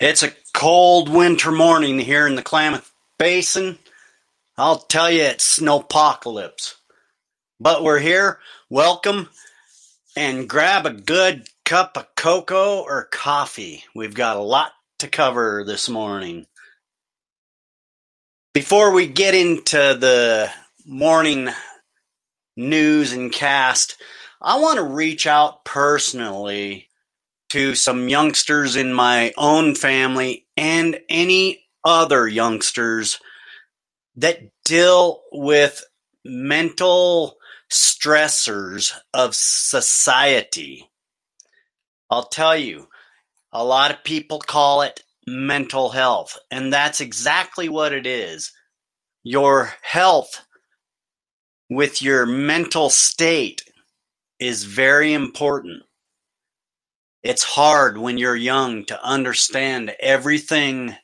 It's a cold winter morning here in the Klamath Basin. I'll tell you, it's snowpocalypse. But we're here. Welcome. And grab a good cup of cocoa or coffee. We've got a lot to cover this morning. Before we get into the morning news and cast, I want to reach out personally to some youngsters in my own family and any other youngsters that deal with mental stressors of society. I'll tell you, a lot of people call it mental health, and that's exactly what it is. Your health with your mental state is very important. It's hard when you're young to understand everything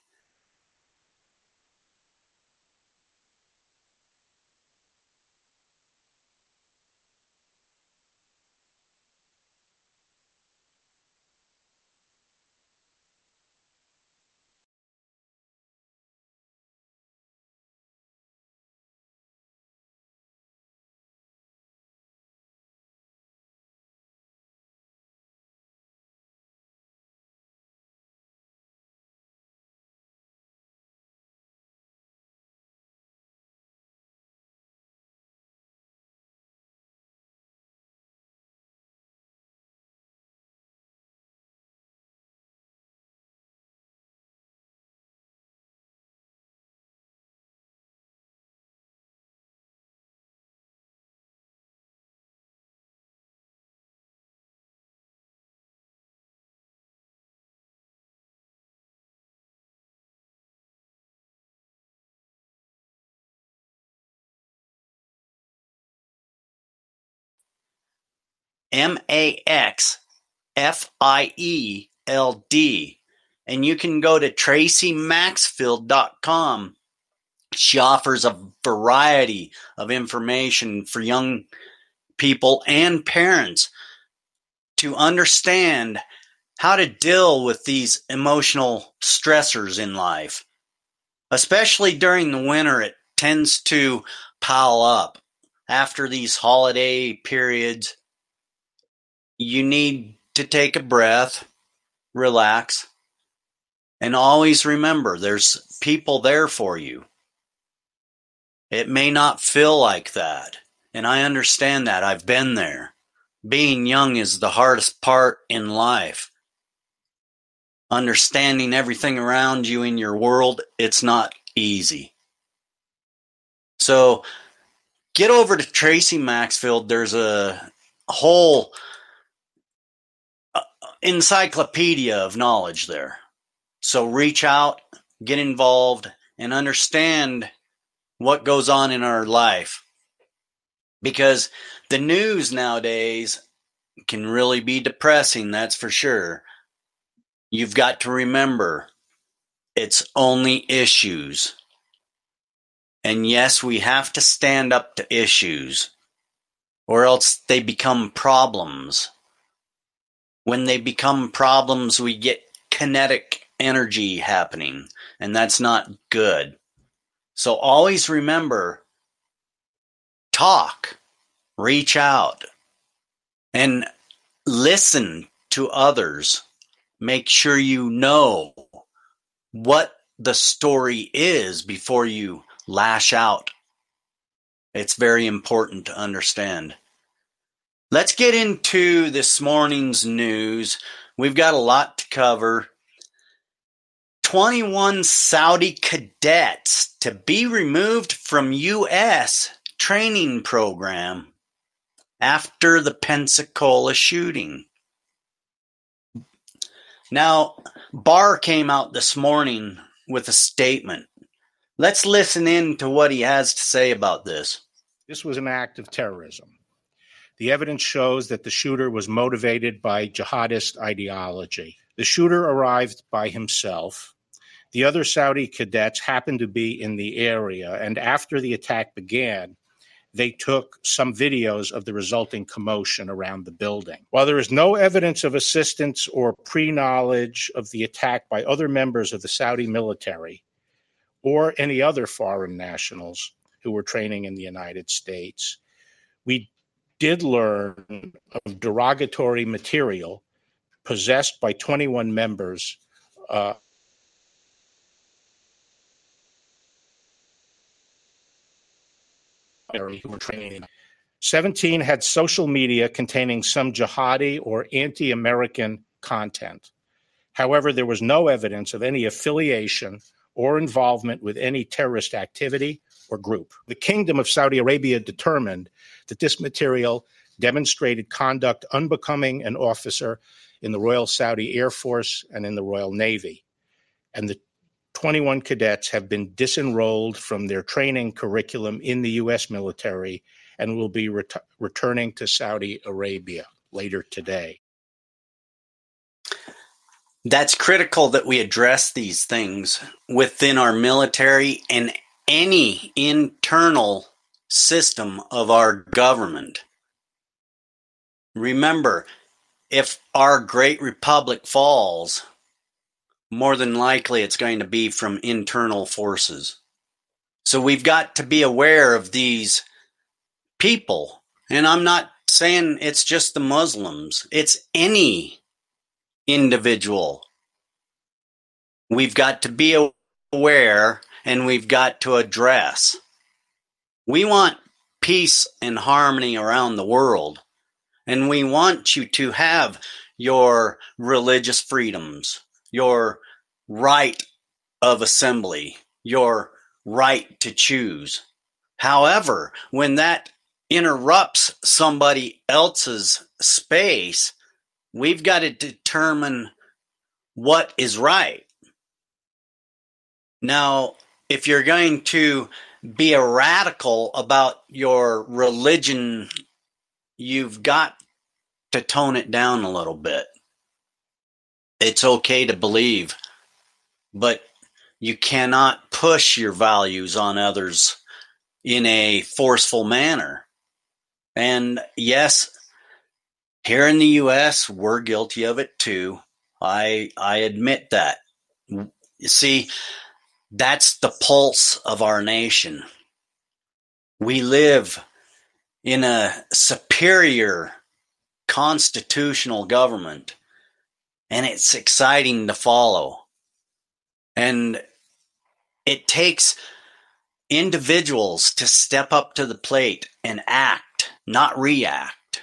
M A X F I E L D. And you can go to tracymaxfield.com. She offers a variety of information for young people and parents to understand how to deal with these emotional stressors in life. Especially during the winter, it tends to pile up after these holiday periods you need to take a breath, relax, and always remember there's people there for you. It may not feel like that, and I understand that. I've been there. Being young is the hardest part in life. Understanding everything around you in your world, it's not easy. So get over to Tracy Maxfield. There's a whole encyclopedia of knowledge there. So reach out, get involved, and understand what goes on in our life. Because the news nowadays can really be depressing, that's for sure. You've got to remember it's only issues. And yes, we have to stand up to issues, or else they become problems when they become problems, we get kinetic energy happening, and that's not good. So always remember talk, reach out, and listen to others. Make sure you know what the story is before you lash out. It's very important to understand. Let's get into this morning's news. We've got a lot to cover. 21 Saudi cadets to be removed from U.S. training program after the Pensacola shooting. Now, Barr came out this morning with a statement. Let's listen in to what he has to say about this. This was an act of terrorism. The evidence shows that the shooter was motivated by jihadist ideology. The shooter arrived by himself. The other Saudi cadets happened to be in the area, and after the attack began, they took some videos of the resulting commotion around the building. While there is no evidence of assistance or pre knowledge of the attack by other members of the Saudi military or any other foreign nationals who were training in the United States, we did learn of derogatory material possessed by 21 members uh, who were training. 17 had social media containing some jihadi or anti American content. However, there was no evidence of any affiliation or involvement with any terrorist activity or group. The Kingdom of Saudi Arabia determined that this material demonstrated conduct unbecoming an officer in the Royal Saudi Air Force and in the Royal Navy. And the 21 cadets have been disenrolled from their training curriculum in the U.S. military and will be ret- returning to Saudi Arabia later today. That's critical that we address these things within our military and any internal system of our government. Remember, if our great republic falls, more than likely it's going to be from internal forces. So we've got to be aware of these people. And I'm not saying it's just the Muslims, it's any individual. We've got to be aware and we've got to address. We want peace and harmony around the world. And we want you to have your religious freedoms, your right of assembly, your right to choose. However, when that interrupts somebody else's space, we've got to determine what is right. Now, if you're going to be a radical about your religion, you've got to tone it down a little bit. It's okay to believe, but you cannot push your values on others in a forceful manner. And yes, here in the US, we're guilty of it too. I I admit that. You see, that's the pulse of our nation. We live in a superior constitutional government, and it's exciting to follow. And it takes individuals to step up to the plate and act, not react.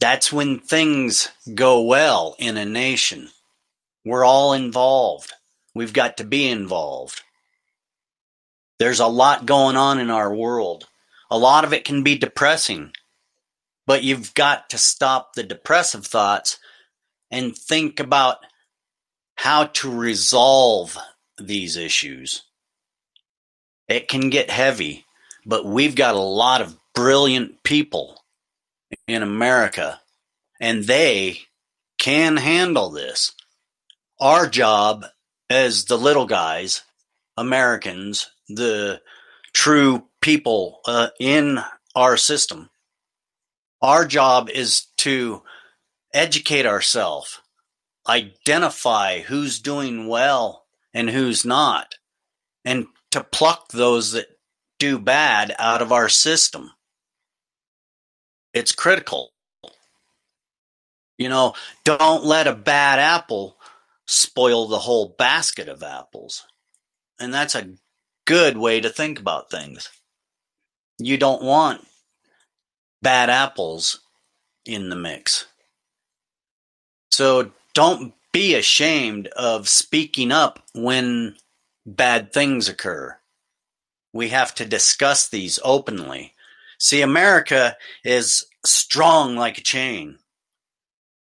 That's when things go well in a nation. We're all involved. We've got to be involved. There's a lot going on in our world. A lot of it can be depressing, but you've got to stop the depressive thoughts and think about how to resolve these issues. It can get heavy, but we've got a lot of brilliant people in America, and they can handle this. Our job as the little guys, Americans, the true people uh, in our system. Our job is to educate ourselves, identify who's doing well and who's not, and to pluck those that do bad out of our system. It's critical. You know, don't let a bad apple spoil the whole basket of apples. And that's a good way to think about things. You don't want bad apples in the mix. So don't be ashamed of speaking up when bad things occur. We have to discuss these openly. See, America is strong like a chain.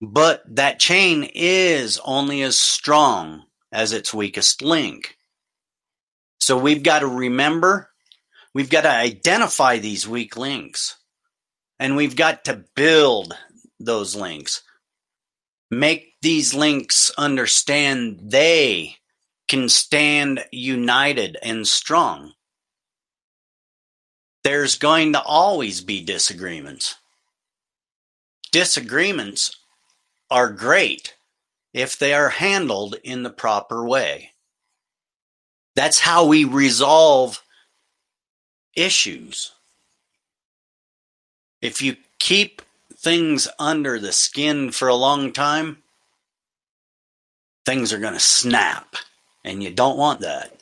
But that chain is only as strong as its weakest link. So we've got to remember, we've got to identify these weak links And we've got to build those links. Make these links understand they can stand united and strong. There's going to always be disagreements. Disagreements are great if they are handled in the proper way. That's how we resolve issues. If you keep things under the skin for a long time, things are going to snap, and you don't want that.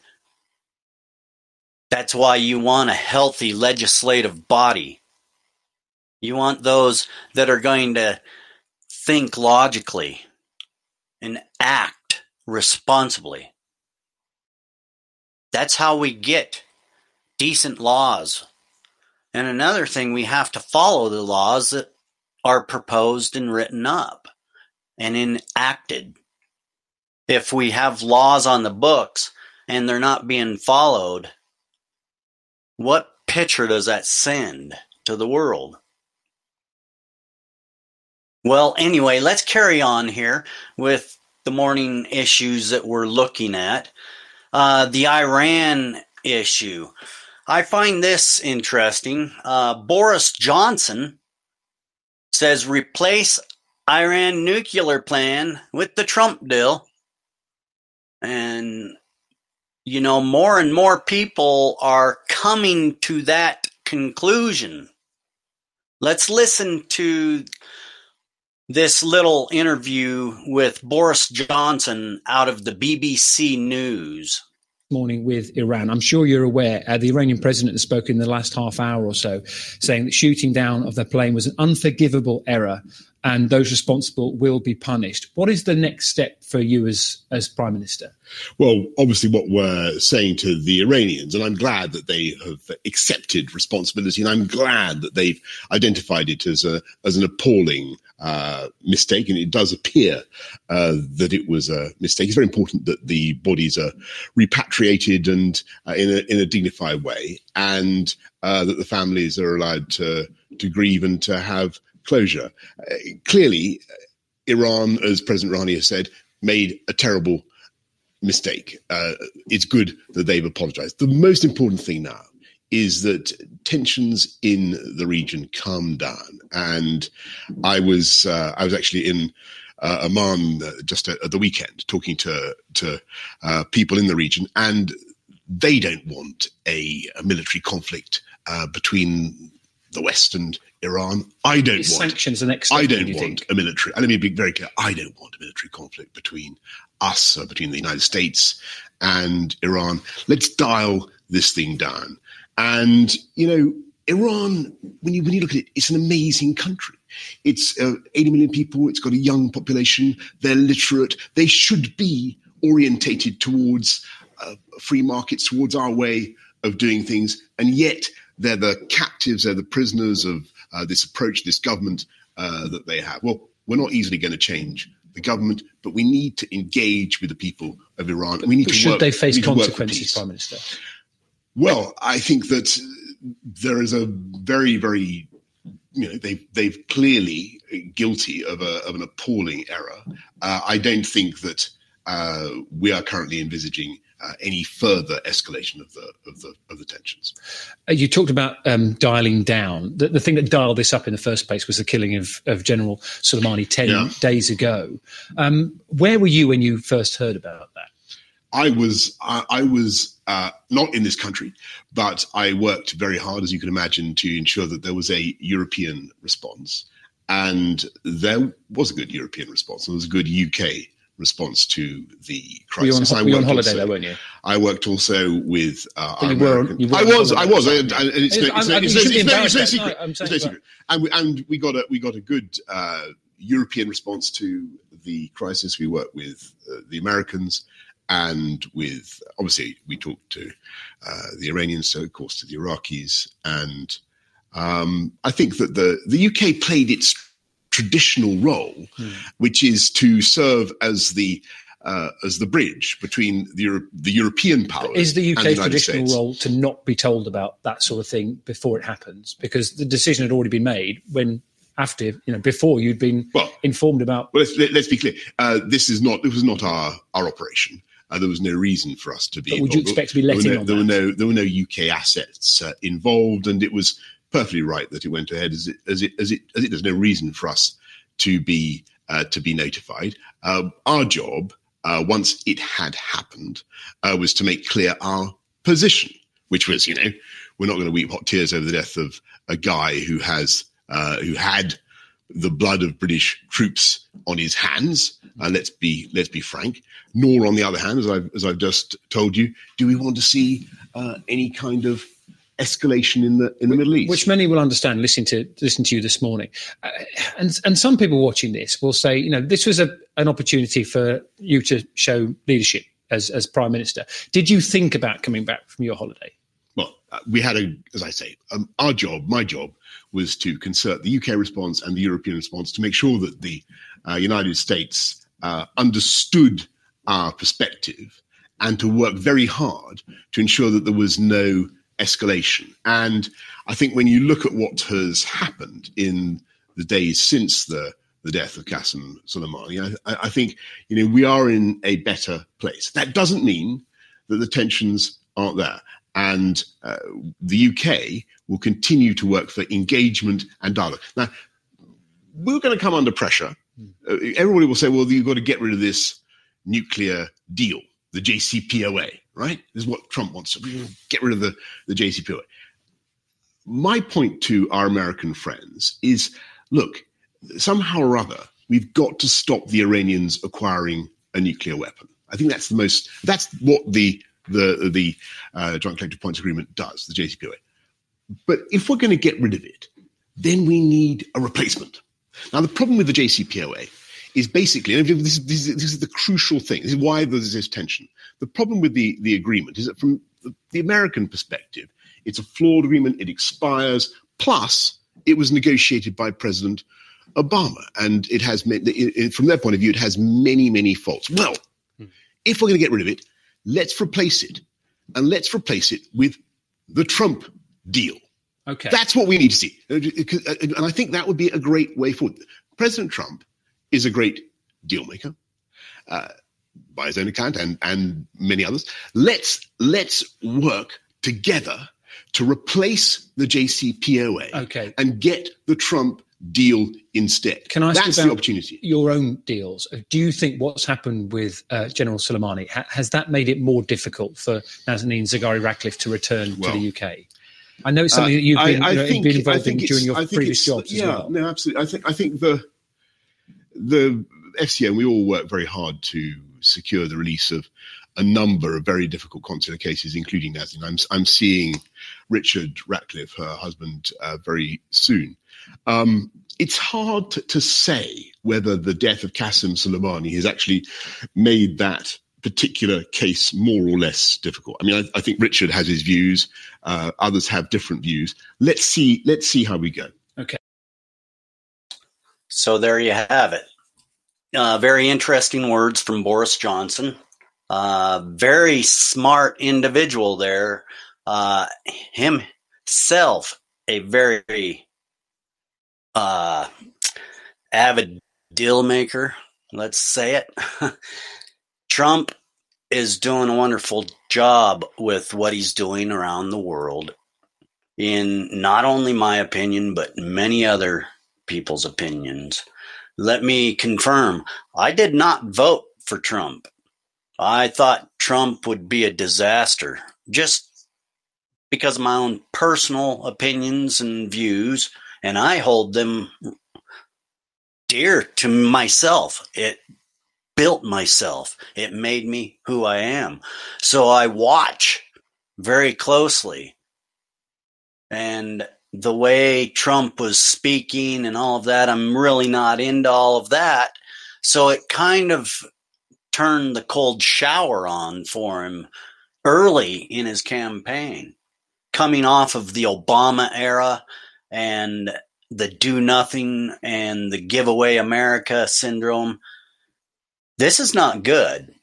That's why you want a healthy legislative body. You want those that are going to think logically and act responsibly. That's how we get decent laws. And another thing, we have to follow the laws that are proposed and written up and enacted. If we have laws on the books and they're not being followed, what picture does that send to the world? Well, anyway, let's carry on here with the morning issues that we're looking at. Uh, the Iran issue. I find this interesting. Uh, Boris Johnson says replace Iran nuclear plan with the Trump deal. And, you know, more and more people are coming to that conclusion. Let's listen to this little interview with Boris Johnson out of the BBC News morning with Iran. I'm sure you're aware uh, the Iranian president has spoken in the last half hour or so, saying that shooting down of the plane was an unforgivable error and those responsible will be punished. What is the next step for you as, as Prime Minister? Well, obviously, what we're saying to the Iranians, and I'm glad that they have accepted responsibility, and I'm glad that they've identified it as a as an appalling uh, mistake, and it does appear uh, that it was a mistake. It's very important that the bodies are repatriated and uh, in a in a dignified way, and uh, that the families are allowed to to grieve and to have closure. Uh, clearly, Iran, as President Rouhani has said, made a terrible mistake. It's good that they've apologized. The most important thing now is that tensions in the region calm down. And I was uh, I was actually in uh, Amman uh, just at, at, the weekend talking to to uh, people in the region, and they don't want a, a military conflict uh, between the West and Iran. I don't want sanctions. The next I don't want think? a military. Let me be very clear. I don't want a military conflict between us, or between the United States and Iran. Let's dial this thing down. And you know, Iran, when you when you look at it, it's an amazing country. It's uh, 80 million people. It's got a young population. They're literate. They should be orientated towards uh, free markets, towards our way of doing things. And yet they're the captives, they're the prisoners of uh, this approach, this government uh, that they have. Well, we're not easily going to change the government, but we need to engage with the people of Iran. We need but to should they face consequences, Prime Minister? Well, I think that there is a very, very you know they've they've clearly guilty of a of an appalling error. Uh, I don't think that uh, we are currently envisaging uh, any further escalation of the of the of the tensions. Uh, you talked about um, dialing down. The, the, thing that dialed this up in the first place was the killing of, of General Soleimani ten yeah. days ago. Um, where were you when you first heard about that? I was I, I was uh, not in this country, but I worked very hard, as you can imagine, to ensure that there was a European response, and there was a good European response. There was a good UK response to the crisis. Were you on, were you on holiday also, there, weren't you? I worked also with. Uh, you were, you were I was. I was. I, and it's no secret. No, it's no secret. And we, and we got a we got a good uh, European response to the crisis. We worked with uh, the Americans and with obviously we talked to uh, the Iranians, so of course to the Iraqis, and um, I think that the the UK played its traditional role, hmm. which is to serve as the uh, as the bridge between the, Euro- the European powers. Is the UK's United traditional States. role to not be told about that sort of thing before it happens? Because the decision had already been made when, after, you know, before you'd been Well, informed about. Well, let's, let, us be clear. Uh, this is not. This was not our our operation. Uh, there was no reason for us to be. But would you expect to be There let were no, there were no there were no UK assets uh, involved, and it was perfectly right that it went ahead as it as it as it as it. There's no reason for us to be uh, to be notified. Um, our job, uh, once it had happened, uh, was to make clear our position, which was, you know, we're not going to weep hot tears over the death of a guy who has uh, who had the blood of British troops on his hands. Uh, let's be let's be frank. Nor, on the other hand, as I've as I've just told you, do we want to see uh, any kind of escalation in the in the Middle East? Which many will understand listening to listening to you this morning, uh, and and some people watching this will say, you know, this was a an opportunity for you to show leadership as as prime minister. Did you think about coming back from your holiday? well, uh, we had a, as I say, um, our job, my job, was to concert the UK response and the European response to make sure that the uh, United States uh, understood our perspective and to work very hard to ensure that there was no escalation. And I think when you look at what has happened in the days since the the death of Qasem Soleimani, I, I think you know we are in a better place. That doesn't mean that the tensions aren't there. And uh, the UK will continue to work for engagement and dialogue. Now, we're going to come under pressure. Uh, everybody will say, well, you've got to get rid of this nuclear deal, the JCPOA, right? This is what Trump wants. to Get rid of the, the JCPOA. My point to our American friends is look, somehow or other, we've got to stop the Iranians acquiring a nuclear weapon. I think that's the most, that's what the the the uh, Joint Collective Points Agreement does, the JCPOA. But if we're going to get rid of it, then we need a replacement. Now, the problem with the JCPOA is basically, and this, is- this, this is the crucial thing. This is why there's this tension. The problem with the, the agreement is that from the, the American perspective, it's a flawed agreement. It expires. Plus, it was negotiated by President Obama, and it has ma- it, it- from their point of view, it has many, many faults. Well, if we're going to get rid of it, let's replace it, and let's replace it with the Trump deal. Okay. That's what we need to see. Uh, And I think that would be a great way forward. President Trump is a great deal maker. Uh, by his own account and, and many others. Let's let's work together to replace the JCPOA Okay. and get the Trump deal instead. Can I ask you That's about the opportunity. your own deals? Do you think what's happened with uh, General Soleimani ha- has that made it more difficult for Nazanin Zaghari Ratcliffe to return Well, to the UK? I know it's something that you've Uh, been, I, I you know, think, been involved in during your previous jobs as yeah, well. no, absolutely. I think I think the the FCO we all work very hard to secure the release of a number of very difficult consular cases, including Nazanin. I'm I'm seeing Richard Ratcliffe, her husband, uh, very soon. Um, it's hard to, to say whether the death of Qasem Soleimani has actually made that particular case more or less difficult. I mean, I, I think Richard has his views. Uh, others have different views. Let's see. Let's see how we go. Okay. So there you have it. Uh, very interesting words from Boris Johnson. Uh, very smart individual there. Uh, himself, a very uh, avid deal maker. Let's say it. Trump is doing a wonderful job with what he's doing around the world. In not only my opinion, but many other people's opinions. Let me confirm I did not vote for Trump. I thought Trump would be a disaster just because of my own personal opinions and views, and I hold them dear to myself. It built myself, it made me who I am. So I watch very closely. And the way Trump was speaking and all of that, I'm really not into all of that. So it kind of turned the cold shower on for him early in his campaign, coming off of the Obama era and the do nothing and the give away America syndrome. This is not good.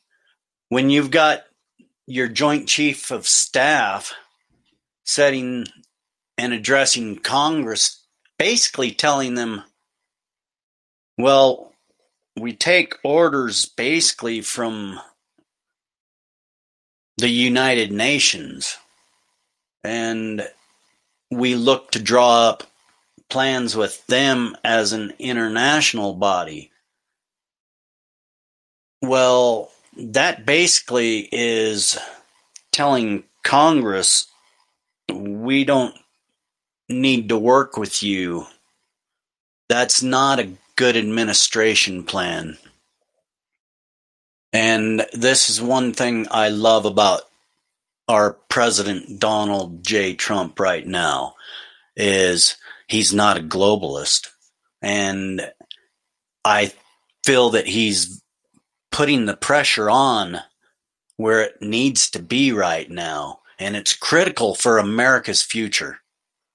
When you've got your Joint Chief of Staff setting and addressing Congress, basically telling them, well, we take orders basically from the United Nations and we look to draw up plans with them as an international body. Well, that basically is telling Congress we don't need to work with you. That's not a good administration plan. And this is one thing I love about our president Donald J Trump right now is he's not a globalist and I feel that he's putting the pressure on where it needs to be right now and it's critical for America's future.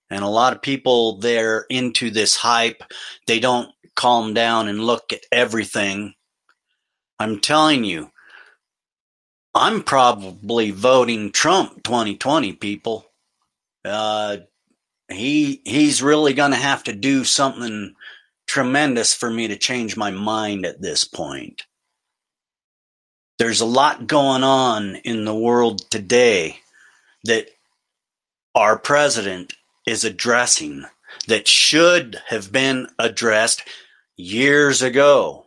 And a lot of people they're into this hype. They don't calm down and look at everything. I'm telling you, I'm probably voting Trump 2020 people. Uh, he he's really going to have to do something tremendous for me to change my mind at this point. There's a lot going on in the world today that our president is addressing that should have been addressed years ago.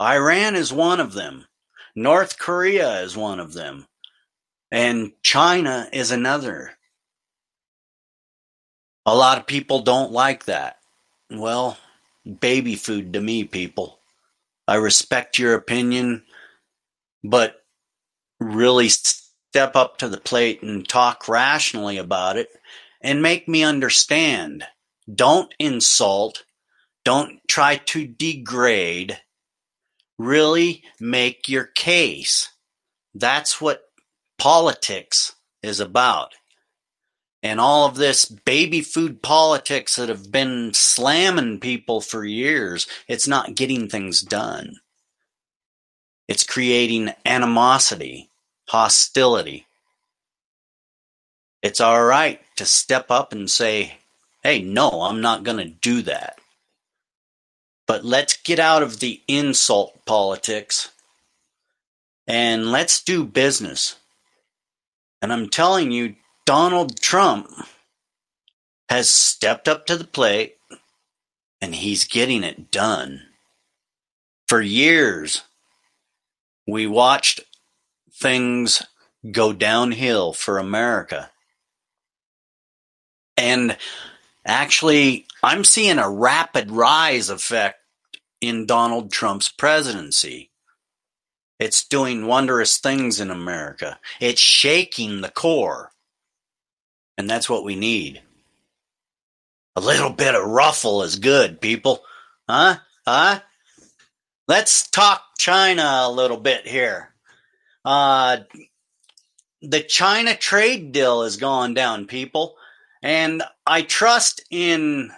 Iran is one of them. North Korea is one of them. And China is another. A lot of people don't like that. Well, baby food to me, people. I respect your opinion, but really step up to the plate and talk rationally about it and make me understand. Don't insult. Don't try to degrade. Really make your case. That's what politics is about. And all of this baby food politics that have been slamming people for years, it's not getting things done. It's creating animosity, hostility. It's all right to step up and say, hey, no, I'm not going to do that. But let's get out of the insult politics and let's do business. And I'm telling you, Donald Trump has stepped up to the plate and he's getting it done. For years, we watched things go downhill for America. And actually, I'm seeing a rapid rise effect in Donald Trump's presidency. It's doing wondrous things in America. It's shaking the core. And that's what we need. A little bit of ruffle is good, people. Huh? Huh? Let's talk China a little bit here. Uh, the China trade deal is going down, people. And I trust in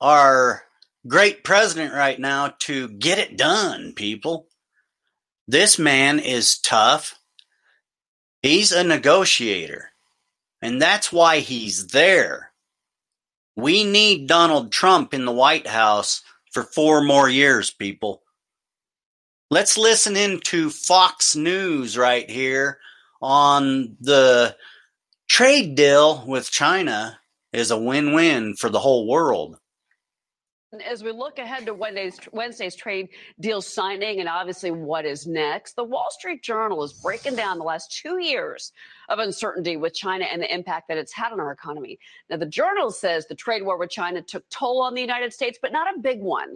our great president right now to get it done, people. This man is tough. He's a negotiator. And that's why he's there. We need Donald Trump in the White House for four more years, people. Let's listen into Fox News right here on the trade deal with China is a win-win for the whole world. As we look ahead to Wednesday's, Wednesday's, trade deal signing and obviously what is next, the Wall Street Journal is breaking down the last two years of uncertainty with China and the impact that it's had on our economy. Now, the Journal says the trade war with China took toll on the United States, but not a big one.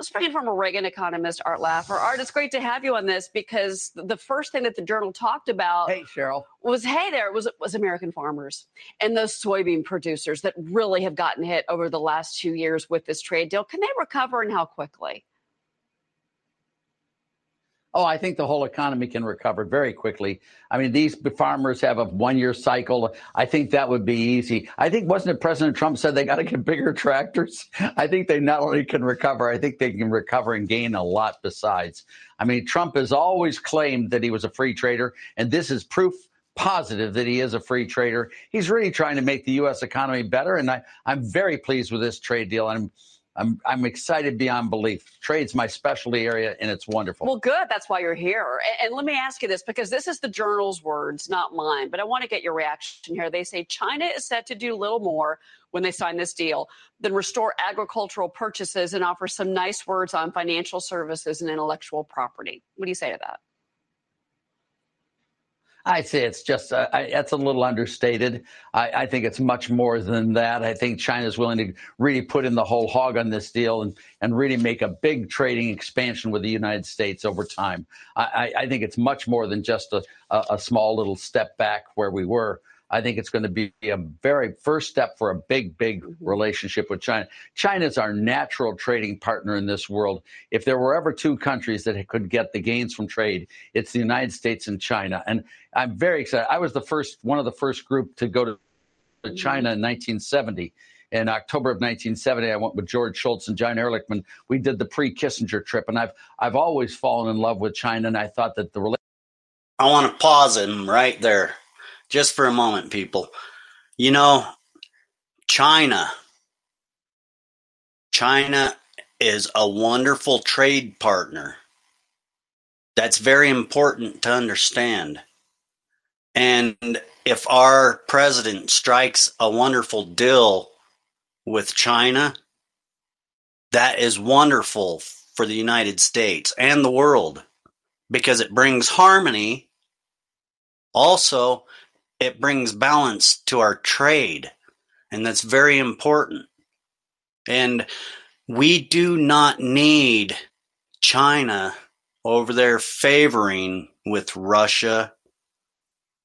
Let's bring in former Reagan economist Art Laffer. Art, it's great to have you on this because the first thing that the journal talked about hey, Cheryl. was hey there was was American farmers and those soybean producers that really have gotten hit over the last two years with this trade deal. Can they recover and how quickly? Oh, I think the whole economy can recover very quickly. I mean, these farmers have a one year cycle. I think that would be easy. I think, wasn't it President Trump said they got to get bigger tractors? I think they not only can recover, I think they can recover and gain a lot besides. I mean, Trump has always claimed that he was a free trader, and this is proof positive that he is a free trader. He's really trying to make the U.S. economy better, and I, I'm very pleased with this trade deal. And I'm I'm I'm excited beyond belief. Trade's my specialty area, and it's wonderful. Well, good. That's why you're here. And, and, let me ask you this, because this is the journal's words, not mine. But I want to get your reaction here. They say China is set to do little more when they sign this deal than restore agricultural purchases and offer some nice words on financial services and intellectual property. What do you say to that? I say it's just uh, I, that's a little understated. I, I, think it's much more than that. I think China's willing to really put in the whole hog on this deal and and really make a big trading expansion with the United States over time. I, I think it's much more than just a, a, a small little step back where we were. I think it's going to be a very first step for a big, big mm-hmm. relationship with China. China is our natural trading partner in this world. If there were ever two countries that could get the gains from trade, it's the United States and China. And I'm very excited. I was the first, one of the first group to go to mm-hmm. China in 1970 in October of 1970, I went with George Shultz and John Ehrlichman. We did the pre-Kissinger trip, and I've I've always fallen in love with China, and I thought that the. I want to pause him right there just for a moment, people. You know, China. China is a wonderful trade partner. That's very important to understand. And if our president strikes a wonderful deal with China, that is wonderful for the United States and the world because it brings harmony. Also, it brings balance to our trade, and that's very important. And we do not need China over there favoring with Russia,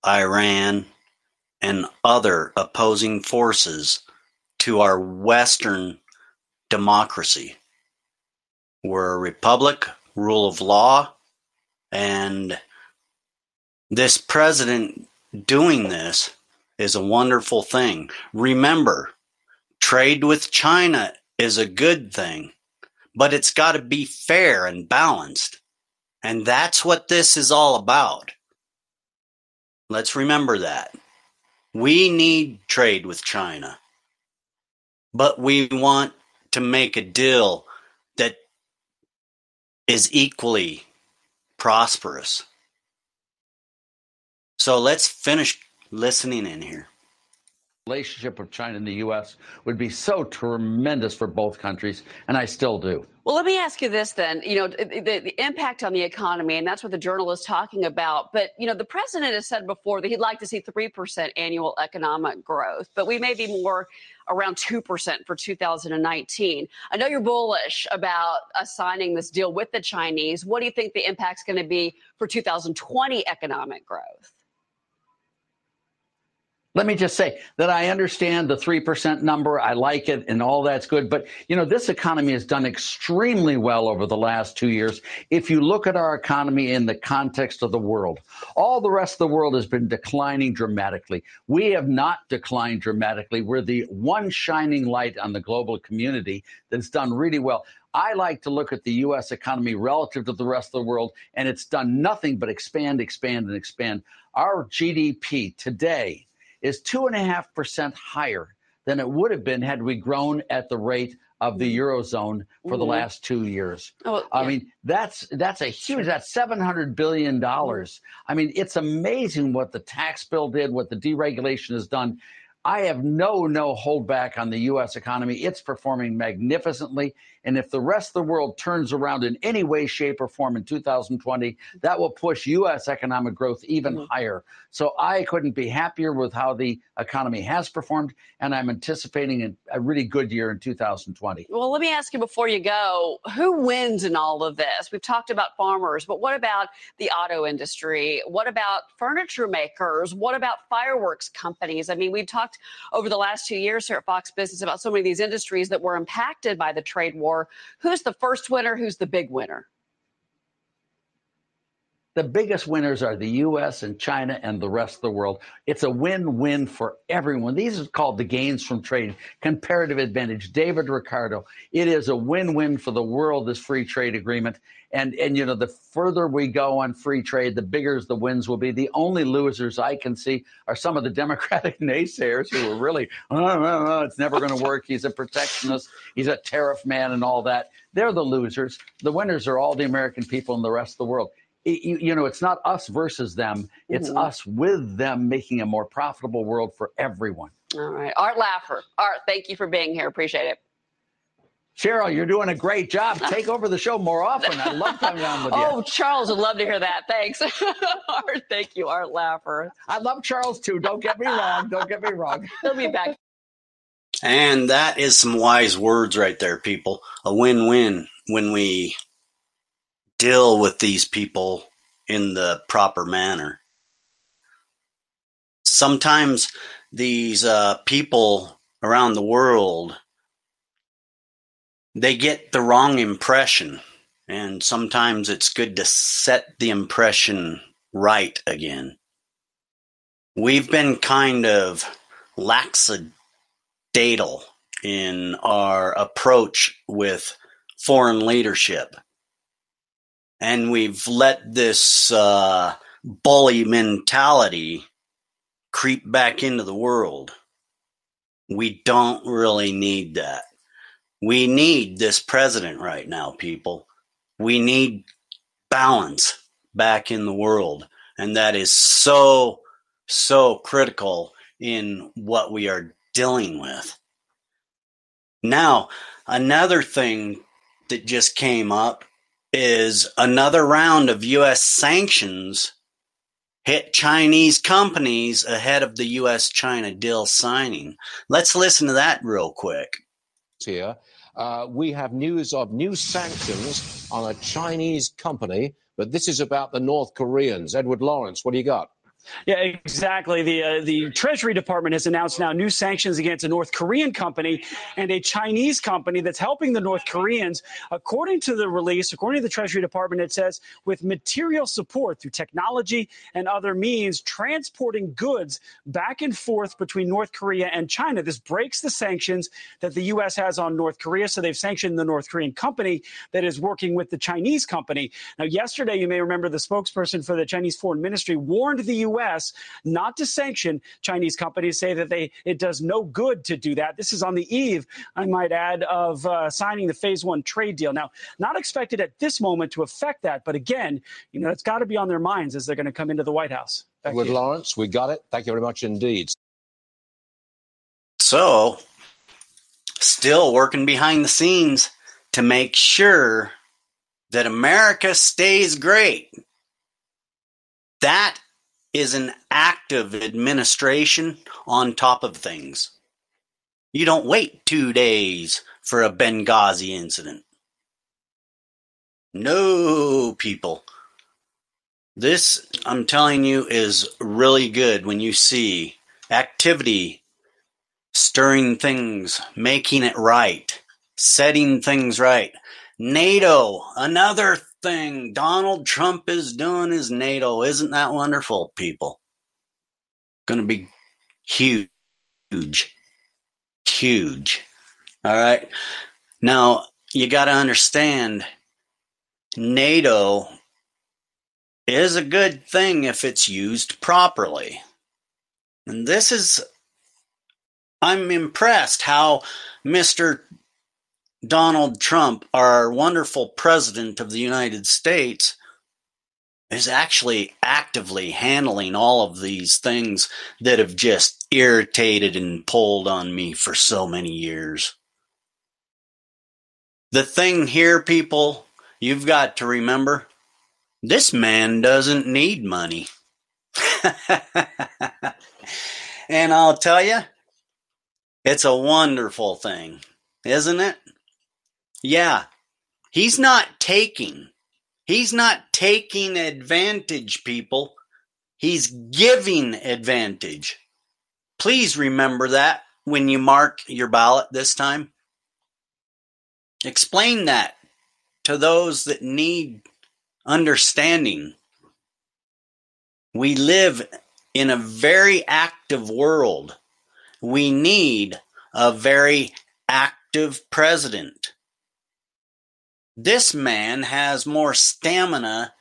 Iran, and other opposing forces to our Western democracy. We're a republic, rule of law, and this president doing this is a wonderful thing. Remember, trade with China is a good thing, but it's got to be fair and balanced. And that's what this is all about. Let's remember that. We need trade with China, but we want to make a deal that is equally prosperous. So let's finish listening in here. Relationship with China and the U.S. would be so tremendous for both countries, and I still do. Well, let me ask you this then. You know, the, the, impact on the economy, and that's what the journal is talking about. But, you know, the president has said before that he'd like to see 3% annual economic growth, but we may be more around 2% for 2019. I know you're bullish about signing this deal with the Chinese. What do you think the impact's going to be for 2020 economic growth? Let me just say that I understand the 3% number. I like it and all that's good. But, you know, this economy has done extremely well over the last two years. If you look at our economy in the context of the world, all the rest of the world has been declining dramatically. We have not declined dramatically. We're the one shining light on the global community that's done really well. I like to look at the U.S. economy relative to the rest of the world, and it's done nothing but expand, expand, and expand. Our GDP today is two and a half percent higher than it would have been had we grown at the rate of the mm-hmm. eurozone for mm-hmm. the last two years. Oh, yeah. I mean, that's that's a huge. That's seven hundred billion dollars. Mm-hmm. I mean, it's amazing what the tax bill did, what the deregulation has done. I have no no holdback on the U.S. economy. It's performing magnificently. And if the rest of the world turns around in any way, shape, or form in 2020, that will push U.S. economic growth even mm-hmm. higher. So I couldn't be happier with how the economy has performed, and I'm anticipating a really good year in 2020. Well, let me ask you before you go who wins in all of this? We've talked about farmers, but what about the auto industry? What about furniture makers? What about fireworks companies? I mean, we've talked over the last two years here at Fox Business about so many of these industries that were impacted by the trade war. Who's the first winner? Who's the big winner? The biggest winners are the US and China and the rest of the world. It's a win win for everyone. These are called the gains from trade, comparative advantage. David Ricardo, it is a win win for the world, this free trade agreement. And, and, you know, the further we go on free trade, the bigger the wins will be. The only losers I can see are some of the Democratic naysayers who are really, oh, oh, oh, it's never going to work. He's a protectionist, he's a tariff man, and all that. They're the losers. The winners are all the American people and the rest of the world you, you, know, it's not us versus them. It's mm-hmm. us with them making a more profitable world for everyone. All right. Art Laffer. Art, thank you for being here. Appreciate it. Cheryl, you're doing a great job. Take over the show more often. I love coming on with you. Oh, Charles would love to hear that. Thanks. Art, thank you, Art Laffer. I love Charles too. Don't get me wrong. Don't get me wrong. He'll be back. And that is some wise words right there, people. A win win when we deal with these people in the proper manner. Sometimes these uh, people around the world they get the wrong impression and sometimes it's good to set the impression right again. We've been kind of lackadaisical in our approach with foreign leadership and we've let this uh, bully mentality creep back into the world. We don't really need that. We need this president right now, people. We need balance back in the world. And that is so, so critical in what we are dealing with. Now, another thing that just came up is another round of U.S. sanctions hit Chinese companies ahead of the U.S. China deal signing. Let's listen to that real quick. Here, uh, we have news of new sanctions on a Chinese company, but this is about the North Koreans. Edward Lawrence, what do you got? Yeah, exactly. The uh, the Treasury Department has announced now new sanctions against a North Korean company and a Chinese company that's helping the North Koreans. According to the release, according to the Treasury Department, it says with material support through technology and other means, transporting goods back and forth between North Korea and China. This breaks the sanctions that the U.S. has on North Korea. So they've sanctioned the North Korean company that is working with the Chinese company. Now, yesterday, you may remember the spokesperson for the Chinese Foreign Ministry warned the U.S. U.S. not to sanction Chinese companies, say that they it does no good to do that. This is on the eve, I might add, of uh, signing the Phase One trade deal. Now, not expected at this moment to affect that, but again, you know, it's got to be on their minds as they're going to come into the White House. Back With Lawrence, we got it. Thank you very much indeed. So, still working behind the scenes to make sure that America stays great. That is an active administration on top of things. You don't wait two days for a Benghazi incident. No, people. This, I'm telling you, is really good when you see activity, stirring things, making it right, setting things right. NATO, another thing Donald Trump is doing is NATO. Isn't that wonderful, people? Going to be huge. Huge. All right. Now, you got to understand NATO is a good thing if it's used properly. And this is, I'm impressed how Mr. Donald Trump, our wonderful president of the United States, is actually actively handling all of these things that have just irritated and pulled on me for so many years. The thing here, people, you've got to remember this man doesn't need money. and I'll tell you, it's a wonderful thing, isn't it? Yeah. He's not taking. He's not taking advantage, people. He's giving advantage. Please remember that when you mark your ballot this time. Explain that to those that need understanding. We live in a very active world. We need a very active president. This man has more stamina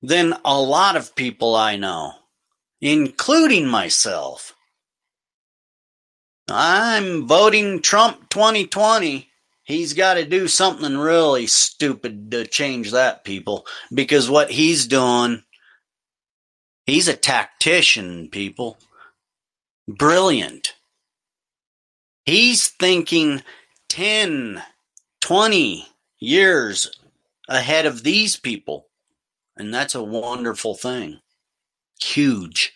than a lot of people I know, including myself. I'm voting Trump 2020. He's got to do something really stupid to change that, people, because what he's doing, he's a tactician, people. Brilliant. He's thinking 10, 20 years ahead of these people. And that's a wonderful thing. Huge.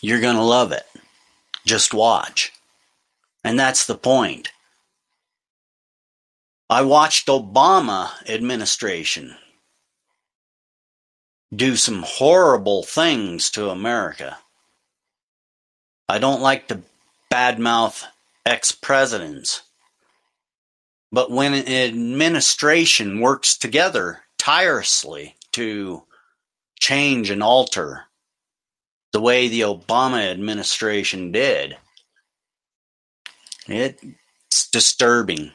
You're going to love it. Just watch. And that's the point. I watched Obama administration do some horrible things to America. I don't like to badmouth ex-presidents. But when an administration works together tirelessly to change and alter the way the Obama administration did, it's disturbing.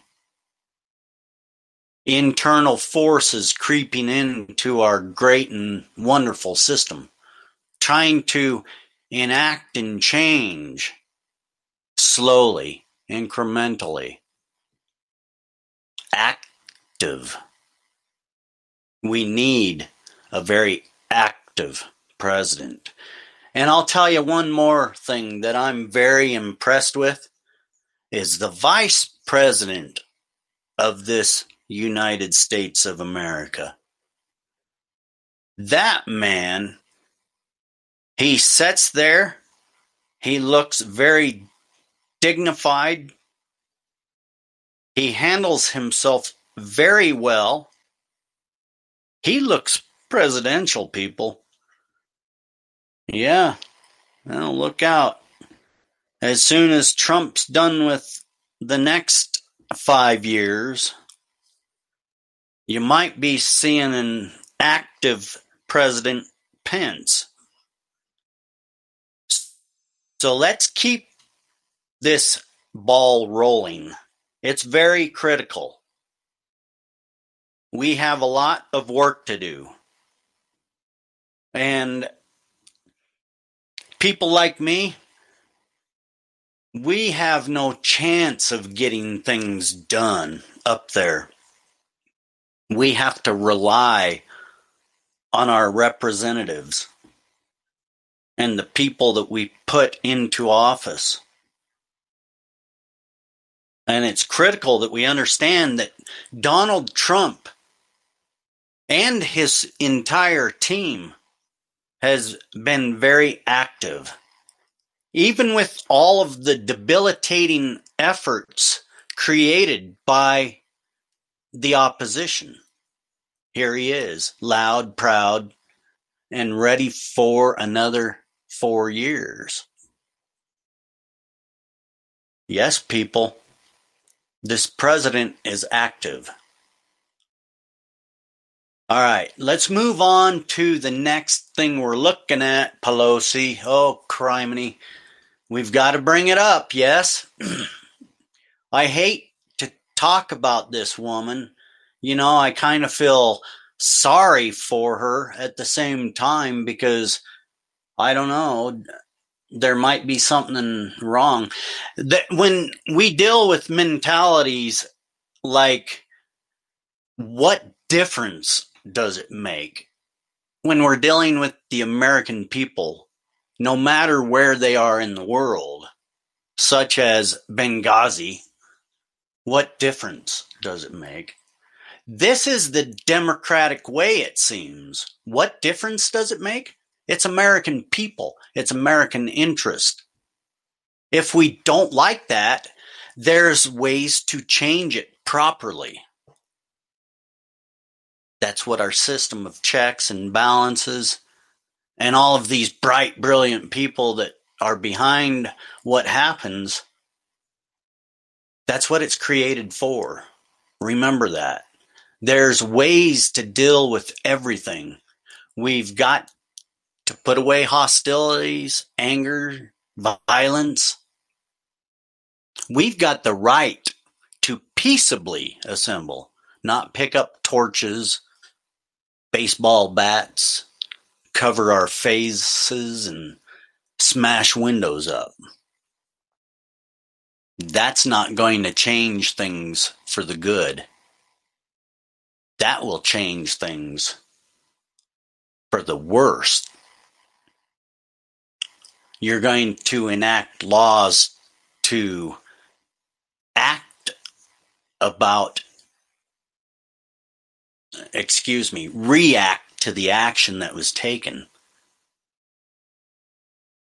Internal forces creeping into our great and wonderful system, trying to enact and change slowly, incrementally active. We need a very active president. And I'll tell you one more thing that I'm very impressed with is the vice president of this United States of America. That man, he sits there, he looks very dignified, he handles himself very well. He looks presidential, people. Yeah. Well, look out. As soon as Trump's done with the next five years, you might be seeing an active President Pence. So let's keep this ball rolling. It's very critical. We have a lot of work to do. And people like me, we have no chance of getting things done up there. We have to rely on our representatives and the people that we put into office. And it's critical that we understand that Donald Trump and his entire team has been very active. Even with all of the debilitating efforts created by the opposition. Here he is, loud, proud, and ready for another four years. Yes, people, this president is active. All right, let's move on to the next thing we're looking at, Pelosi. Oh, criminy. We've got to bring it up, yes? I hate to talk about this woman. You know, I kind of feel sorry for her at the same time because I don't know there might be something wrong. That when we deal with mentalities like what difference does it make when we're dealing with the American people, no matter where they are in the world, such as Benghazi, what difference does it make? This is the democratic way, it seems. What difference does it make? It's American people. It's American interest. If we don't like that, there's ways to change it properly. That's what our system of checks and balances and all of these bright, brilliant people that are behind what happens, that's what it's created for. Remember that. There's ways to deal with everything We've got to put away hostilities, anger, violence. We've got the right to peaceably assemble, not pick up torches, baseball bats, cover our faces, and smash windows up. That's not going to change things for the good. That will change things for the worst. You're going to enact laws to act about, excuse me, react to the action that was taken.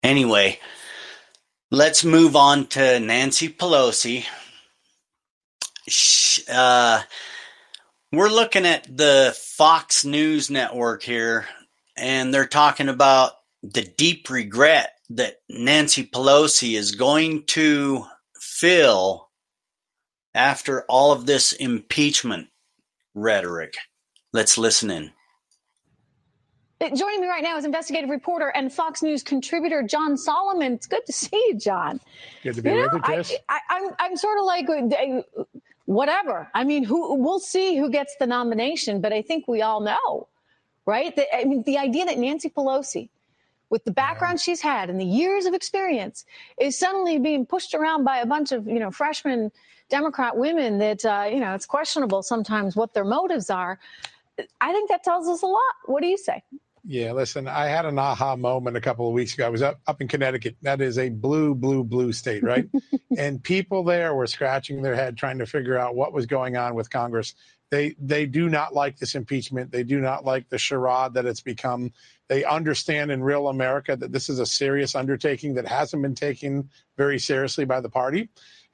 Anyway, let's move on to Nancy Pelosi. Uh, we're looking at the Fox News network here, and they're talking about the deep regret that Nancy Pelosi is going to fill after all of this impeachment rhetoric. Let's listen in. Joining me right now is investigative reporter and Fox News contributor John Solomon. It's good to see you, John. Good to be you with know, you, Chris. I, I, I'm I'm sort of like uh, whatever. I mean, who we'll see who gets the nomination, but I think we all know, right? The, I mean, the idea that Nancy Pelosi, with the background yeah. she's had and the years of experience, is suddenly being pushed around by a bunch of you know freshman Democrat women that uh, you know it's questionable sometimes what their motives are. I think that tells us a lot. What do you say? Yeah, listen, I had an aha moment a couple of weeks ago. I was up, up in Connecticut. That is a blue, blue, blue state, right? and people there were scratching their head trying to figure out what was going on with Congress. They they do not like this impeachment. They do not like the charade that it's become. They understand in real America that this is a serious undertaking that hasn't been taken very seriously by the party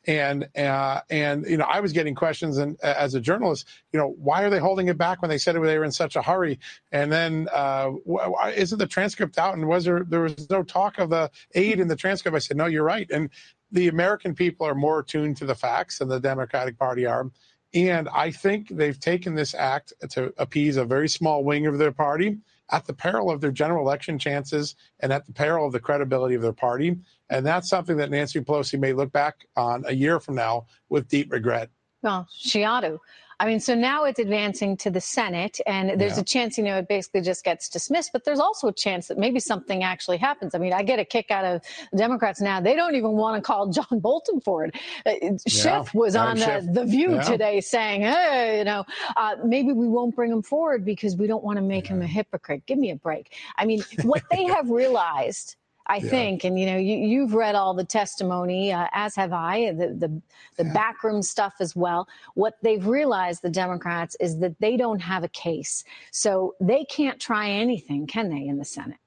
and uh, and you know I was getting questions and uh, as a journalist, you know, why are they holding it back when they said they were in such a hurry? And then uh, why, isn't the transcript out? And was there there was no talk of the aid in the transcript? I said, no, you're right. And the American people are more attuned to the facts than the Democratic Party are. And I think they've taken this act to appease a very small wing of their party at the peril of their general election chances and at the peril of the credibility of their party. And that's something that Nancy Pelosi may look back on a year from now with deep regret. Well, she ought to. I mean, so now it's advancing to the Senate, and there's yeah. a chance, you know, it basically just gets dismissed. But there's also a chance that maybe something actually happens. I mean, I get a kick out of Democrats now. They don't even want to call John Bolton for it. Uh, Schiff yeah, was on the, the, View yeah. today saying, hey, you know, uh, maybe we won't bring him forward because we don't want to make him a hypocrite. Give me a break. I mean, what they have realized I yeah. think. And you know, you, you've read all the testimony, uh, as have I, the the, the yeah. backroom stuff as well. What they've realized, the Democrats, is that they don't have a case, so they can't try anything, can they, in the Senate?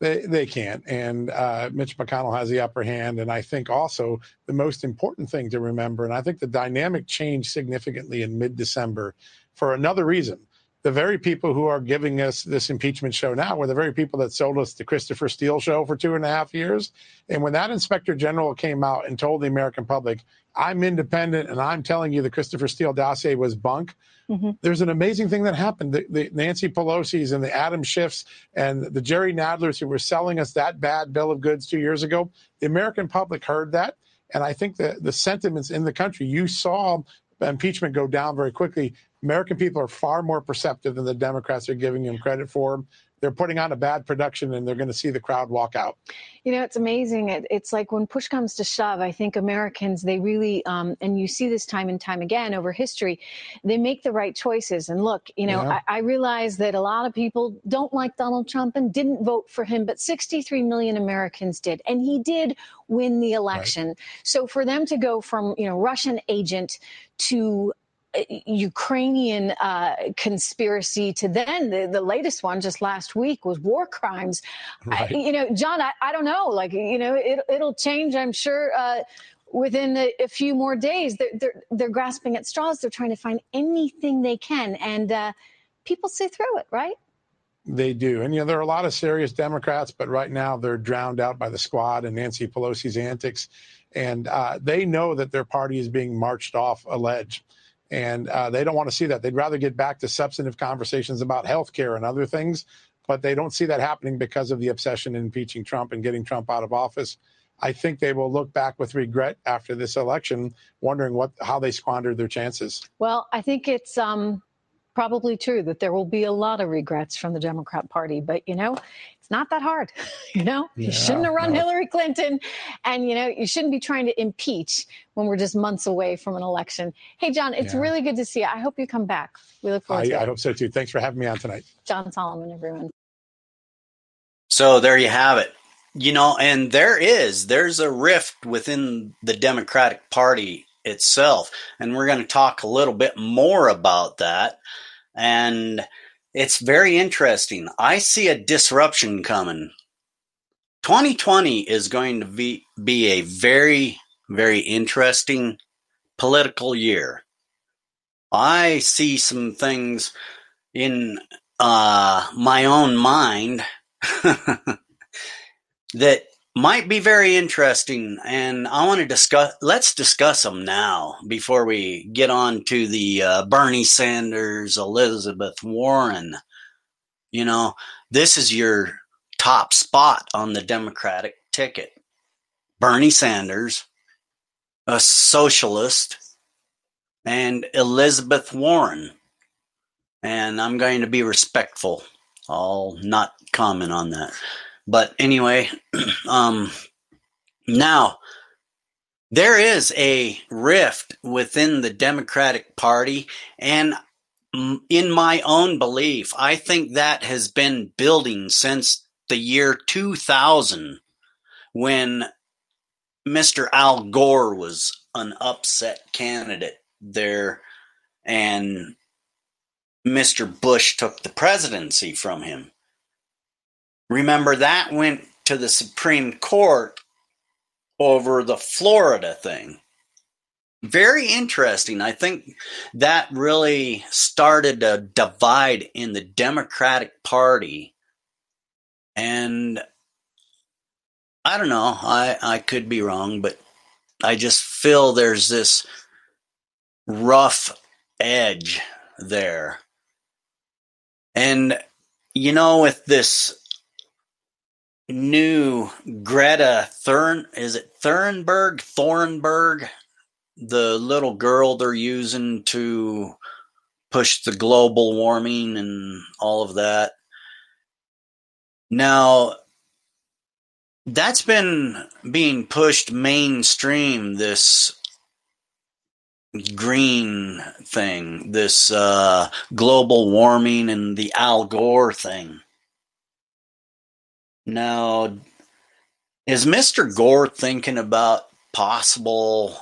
They, they can't. And uh, Mitch McConnell has the upper hand. And I think also the most important thing to remember, and I think the dynamic changed significantly in mid December for another reason the very people who are giving us this impeachment show now were the very people that sold us the Christopher Steele show for two and a half years. And when that inspector general came out and told the American public, I'm independent and I'm telling you the Christopher Steele dossier was bunk, mm-hmm. there's an amazing thing that happened. The, the Nancy Pelosi's and the Adam Schiffs and the Jerry Nadlers who were selling us that bad bill of goods two years ago, the American public heard that. And I think the, the sentiments in the country, you saw impeachment go down very quickly. American people are far more perceptive than the Democrats are giving them credit for. They're putting on a bad production and they're going to see the crowd walk out. You know, it's amazing. It, it's like when push comes to shove, I think Americans, they really, um, and you see this time and time again over history, they make the right choices. And look, you know, yeah. I, I realize that a lot of people don't like Donald Trump and didn't vote for him, but 63 million Americans did. And he did win the election. Right. So for them to go from, you know, Russian agent to Ukrainian uh, conspiracy to then the, the latest one just last week was war crimes. Right. I, you know, John, I, I don't know. Like, you know, it, it'll change, I'm sure. Uh, within a, a, few more days, they're, they're, they're grasping at straws. They're trying to find anything they can, and uh, people see through it, right? They do. And, you know, there are a lot of serious Democrats, but right now they're drowned out by the squad and Nancy Pelosi's antics. And uh, they know that their party is being marched off a ledge and uh, they don't want to see that. They'd rather get back to substantive conversations about health care and other things. but they don't see that happening because of the obsession in impeaching Trump and getting Trump out of office. I think they will look back with regret after this election, wondering what how they squandered their chances. Well, I think it's um, probably true that there will be a lot of regrets from the Democrat Party, but you know, it's not that hard. You know, Yeah, you shouldn't have run no. Hillary Clinton, and you know, you shouldn't be trying to impeach when we're just months away from an election. Hey, John, it's Yeah. really good to see you. I hope you come back. We look forward I, to it. I hope so too. Thanks for having me on tonight. John Solomon, everyone. So there you have it. You know, and there is, there's a rift within the Democratic Party itself. And we're going to talk a little bit more about that. And it's very interesting. I see a disruption coming. 2020 is going to be, be a very, very interesting political year. I see some things in uh, my own mind that might be very interesting and i want to discuss let's discuss them now before we get on to the uh, bernie sanders elizabeth warren. You know this is your top spot on the democratic ticket. Bernie sanders a socialist and elizabeth warren. And i'm going to be respectful. I'll not comment on that but anyway, um, now there is a rift within the Democratic Party, and in my own belief, I think that has been building since the year 2000 when Mr. Al Gore was an upset candidate there, and Mr. Bush took the presidency from him. Remember, that went to the Supreme Court over the Florida thing. Very interesting. I think that really started a divide in the Democratic Party. And I don't know, I, I could be wrong, but I just feel there's this rough edge there. And, you know, with this new Greta Thurn is it Thunberg Thornburg the little girl they're using to push the global warming and all of that. Now that's been being pushed mainstream this green thing this uh, global warming and the Al Gore thing now, is Mr. Gore thinking about possible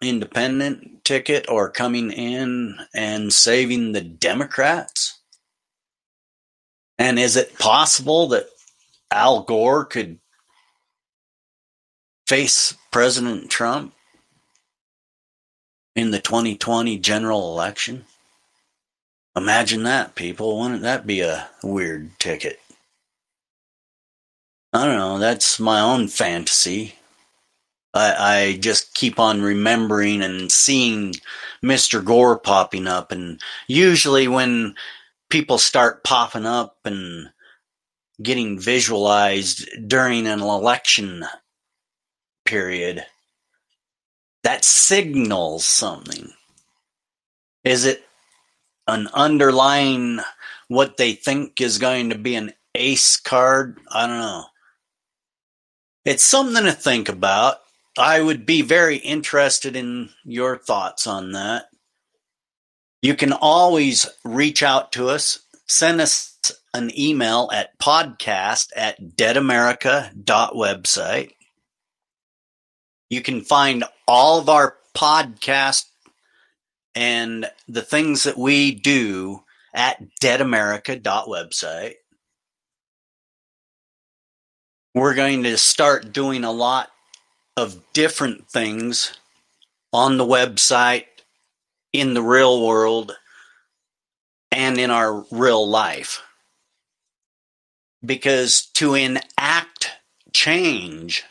independent ticket or coming in and saving the Democrats? And is it possible that Al Gore could face President Trump in the 2020 general election? Imagine that, people. Wouldn't that be a weird ticket? I don't know. That's my own fantasy. I, I just keep on remembering and seeing Mr. Gore popping up. And usually, when people start popping up and getting visualized during an election period, that signals something. Is it an underlying what they think is going to be an ace card? I don't know. It's something to think about. I would be very interested in your thoughts on that. You can always reach out to us. Send us an email at podcast at deadamerica.website. You can find all of our podcast and the things that we do at deadamerica.website. We're going to start doing a lot of different things on the website, in the real world, and in our real life. Because to enact change,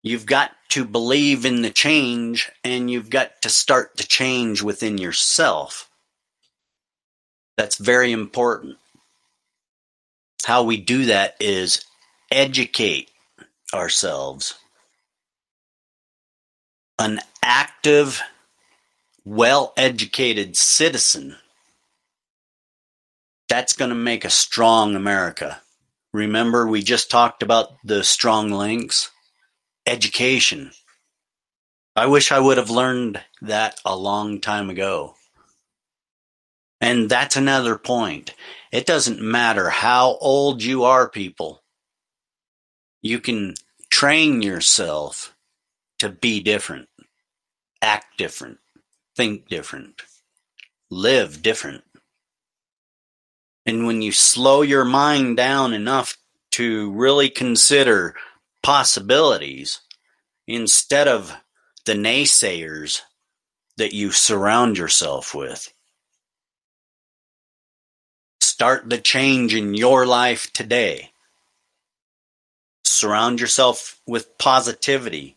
you've got to believe in the change and you've got to start the change within yourself. That's very important. How we do that is educate ourselves. An active, well educated citizen. That's going to make a strong America. Remember, we just talked about the strong links? Education. I wish I would have learned that a long time ago. And that's another point. It doesn't matter how old you are, people. You can train yourself to be different, act different, think different, live different. And when you slow your mind down enough to really consider possibilities instead of the naysayers that you surround yourself with, Start the change in your life today. Surround yourself with positivity.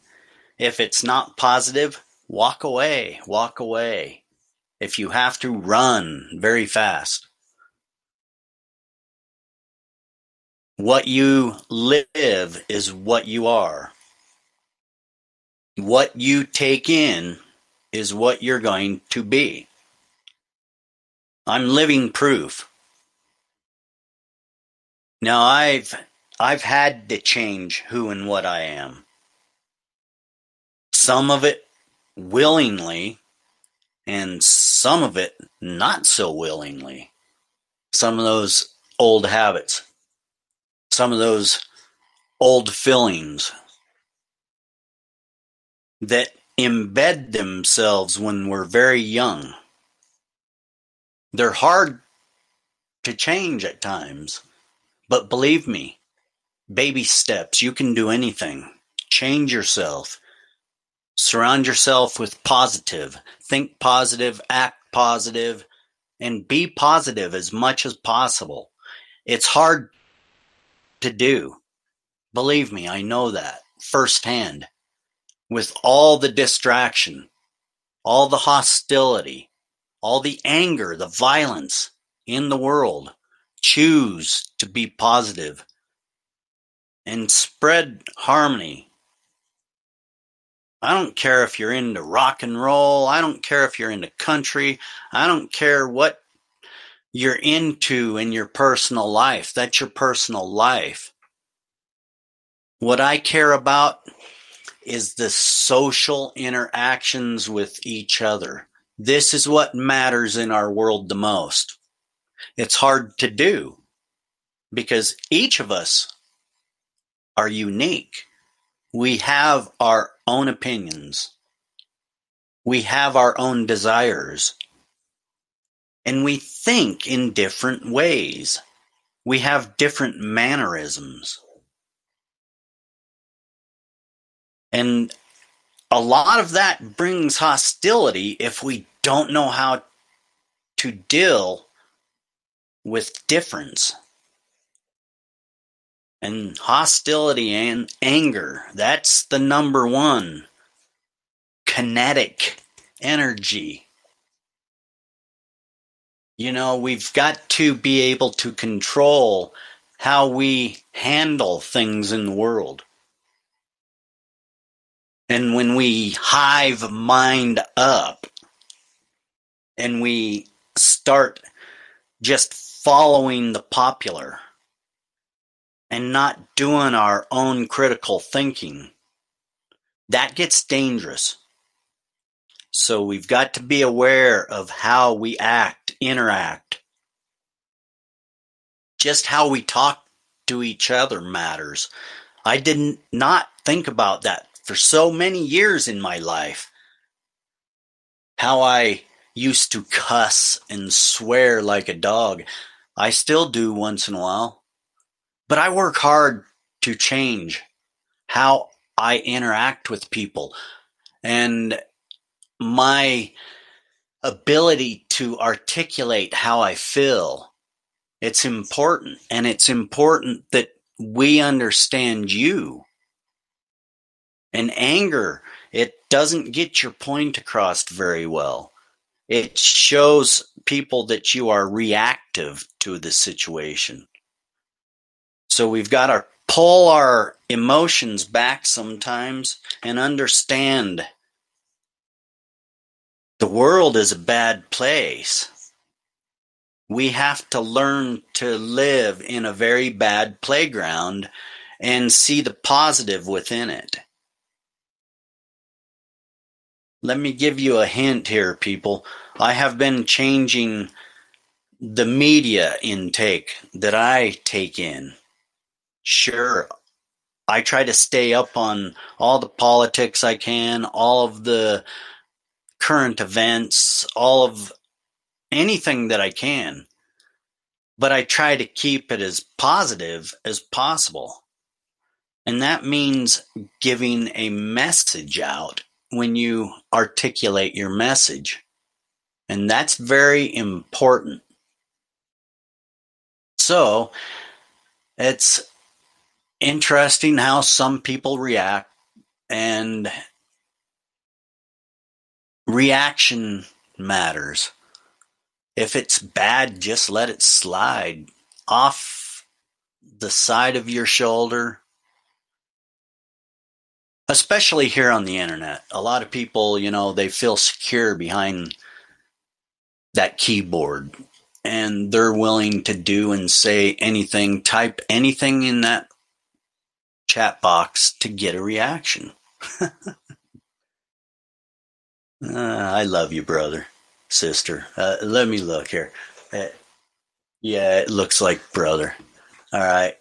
If it's not positive, walk away, walk away. If you have to, run very fast. What you live is what you are. What you take in is what you're going to be. I'm living proof. Now I've I've had to change who and what I am. Some of it willingly and some of it not so willingly. Some of those old habits, some of those old feelings that embed themselves when we're very young. They're hard to change at times. But believe me, baby steps, you can do anything. Change yourself. Surround yourself with positive. Think positive, act positive, and be positive as much as possible. It's hard to do. Believe me, I know that firsthand. With all the distraction, all the hostility, all the anger, the violence in the world, choose to be positive and spread harmony. I don't care if you're into rock and roll. I don't care if you're into country. I don't care what you're into in your personal life. That's your personal life. What I care about is the social interactions with each other. This is what matters in our world the most. It's hard to do because each of us are unique. We have our own opinions. We have our own desires. And we think in different ways. We have different mannerisms. And a lot of that brings hostility if we don't know how to deal with difference and hostility and anger. That's the number one kinetic energy. You know, we've got to be able to control how we handle things in the world. And when we hive mind up and we start just following the popular and not doing our own critical thinking, that gets dangerous. So we've got to be aware of how we act, interact. Just how we talk to each other matters. I did not think about that for so many years in my life. How I used to cuss and swear like a dog. I still do once in a while. But I work hard to change how I interact with people and my ability to articulate how I feel. It's important. And it's important that we understand you. And anger, it doesn't get your point across very well. It shows people that you are reactive to the situation. So we've got to pull our emotions back sometimes and understand the world is a bad place. We have to learn to live in a very bad playground and see the positive within it. Let me give you a hint here, people. I have been changing the media intake that I take in. Sure, I try to stay up on all the politics I can, all of the current events, all of anything that I can. But I try to keep it as positive as possible. And that means giving a message out when you articulate your message. And that's very important. So it's interesting how some people react and reaction matters. If it's bad, just let it slide off the side of your shoulder. Especially here on the internet. A lot of people, you know, they feel secure behind that keyboard and they're willing to do and say anything, type anything in that chat box to get a reaction. uh, I love you, brother, sister. Uh, let me look here. Uh, yeah, it looks like brother. All right.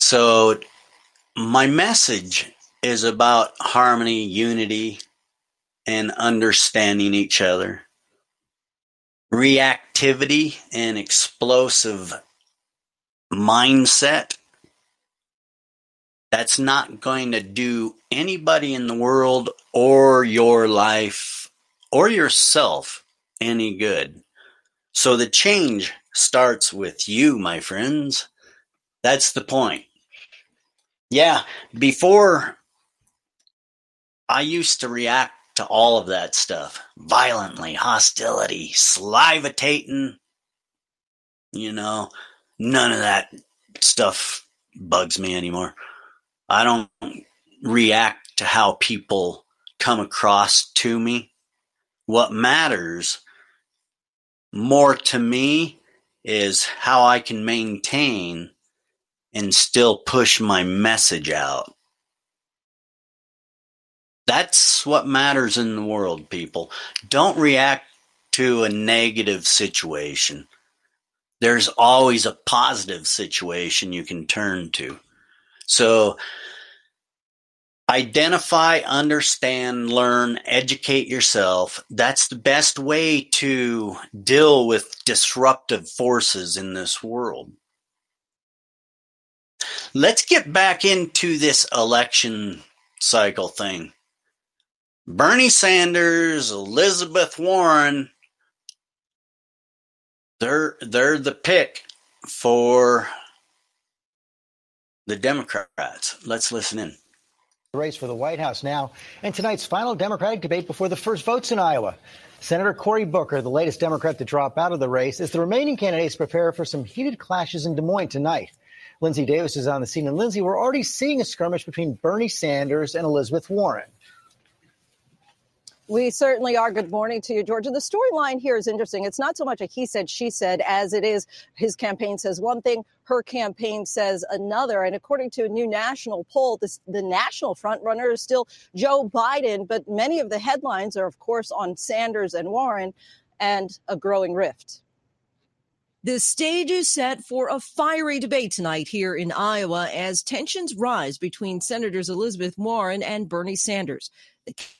So, my message is about harmony, unity, and understanding each other reactivity and explosive mindset, that's not going to do anybody in the world or your life or yourself any good. So the change starts with you, my friends. That's the point. Yeah, before I used to react to all of that stuff violently, hostility, salivating. You know, none of that stuff bugs me anymore. I don't react to how people come across to me. What matters more to me is how I can maintain and still push my message out that's what matters in the world, people. Don't react to a negative situation. There's always a positive situation you can turn to. So, identify, understand, learn, educate yourself. That's the best way to deal with disruptive forces in this world. Let's get back into this election cycle thing. Bernie Sanders, Elizabeth Warren, they're they're the pick for the Democrats. Let's listen in. The race for the White House now, and tonight's final Democratic debate before the first votes in Iowa. Senator Cory Booker, the latest Democrat to drop out of the race, as the remaining candidates prepare for some heated clashes in Des Moines tonight. Linsey Davis is on the scene, and Linsey, we're already seeing a skirmish between Bernie Sanders and Elizabeth Warren. We certainly are. Good morning to you, Georgia. The storyline here is interesting. It's not so much a he said, she said, as it is his campaign says one thing, her campaign says another. And according to a new national poll, this, the national frontrunner is still Joe Biden, but many of the headlines are, of course, on Sanders and Warren and a growing rift. The stage is set for a fiery debate tonight here in Iowa as tensions rise between Senators Elizabeth Warren and Bernie Sanders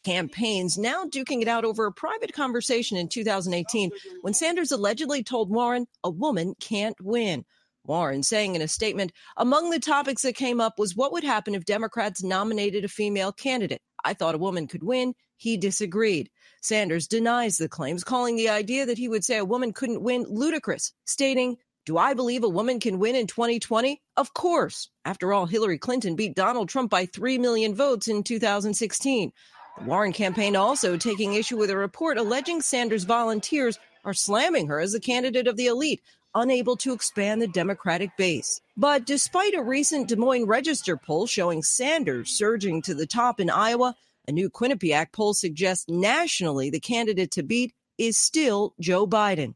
campaigns now duking it out over a private conversation in 2018 when Sanders allegedly told Warren a woman can't win. Warren saying in a statement, among the topics that came up was what would happen if Democrats nominated a female candidate. I thought a woman could win. He disagreed. Sanders denies the claims, calling the idea that he would say a woman couldn't win ludicrous, stating, do I believe a woman can win in 2020? Of course. After all, Hillary Clinton beat Donald Trump by 3 million votes in 2016. The Warren campaign also taking issue with a report alleging Sanders volunteers are slamming her as a candidate of the elite, unable to expand the Democratic base. But despite a recent Des Moines Register poll showing Sanders surging to the top in Iowa, a new Quinnipiac poll suggests nationally the candidate to beat is still Joe Biden.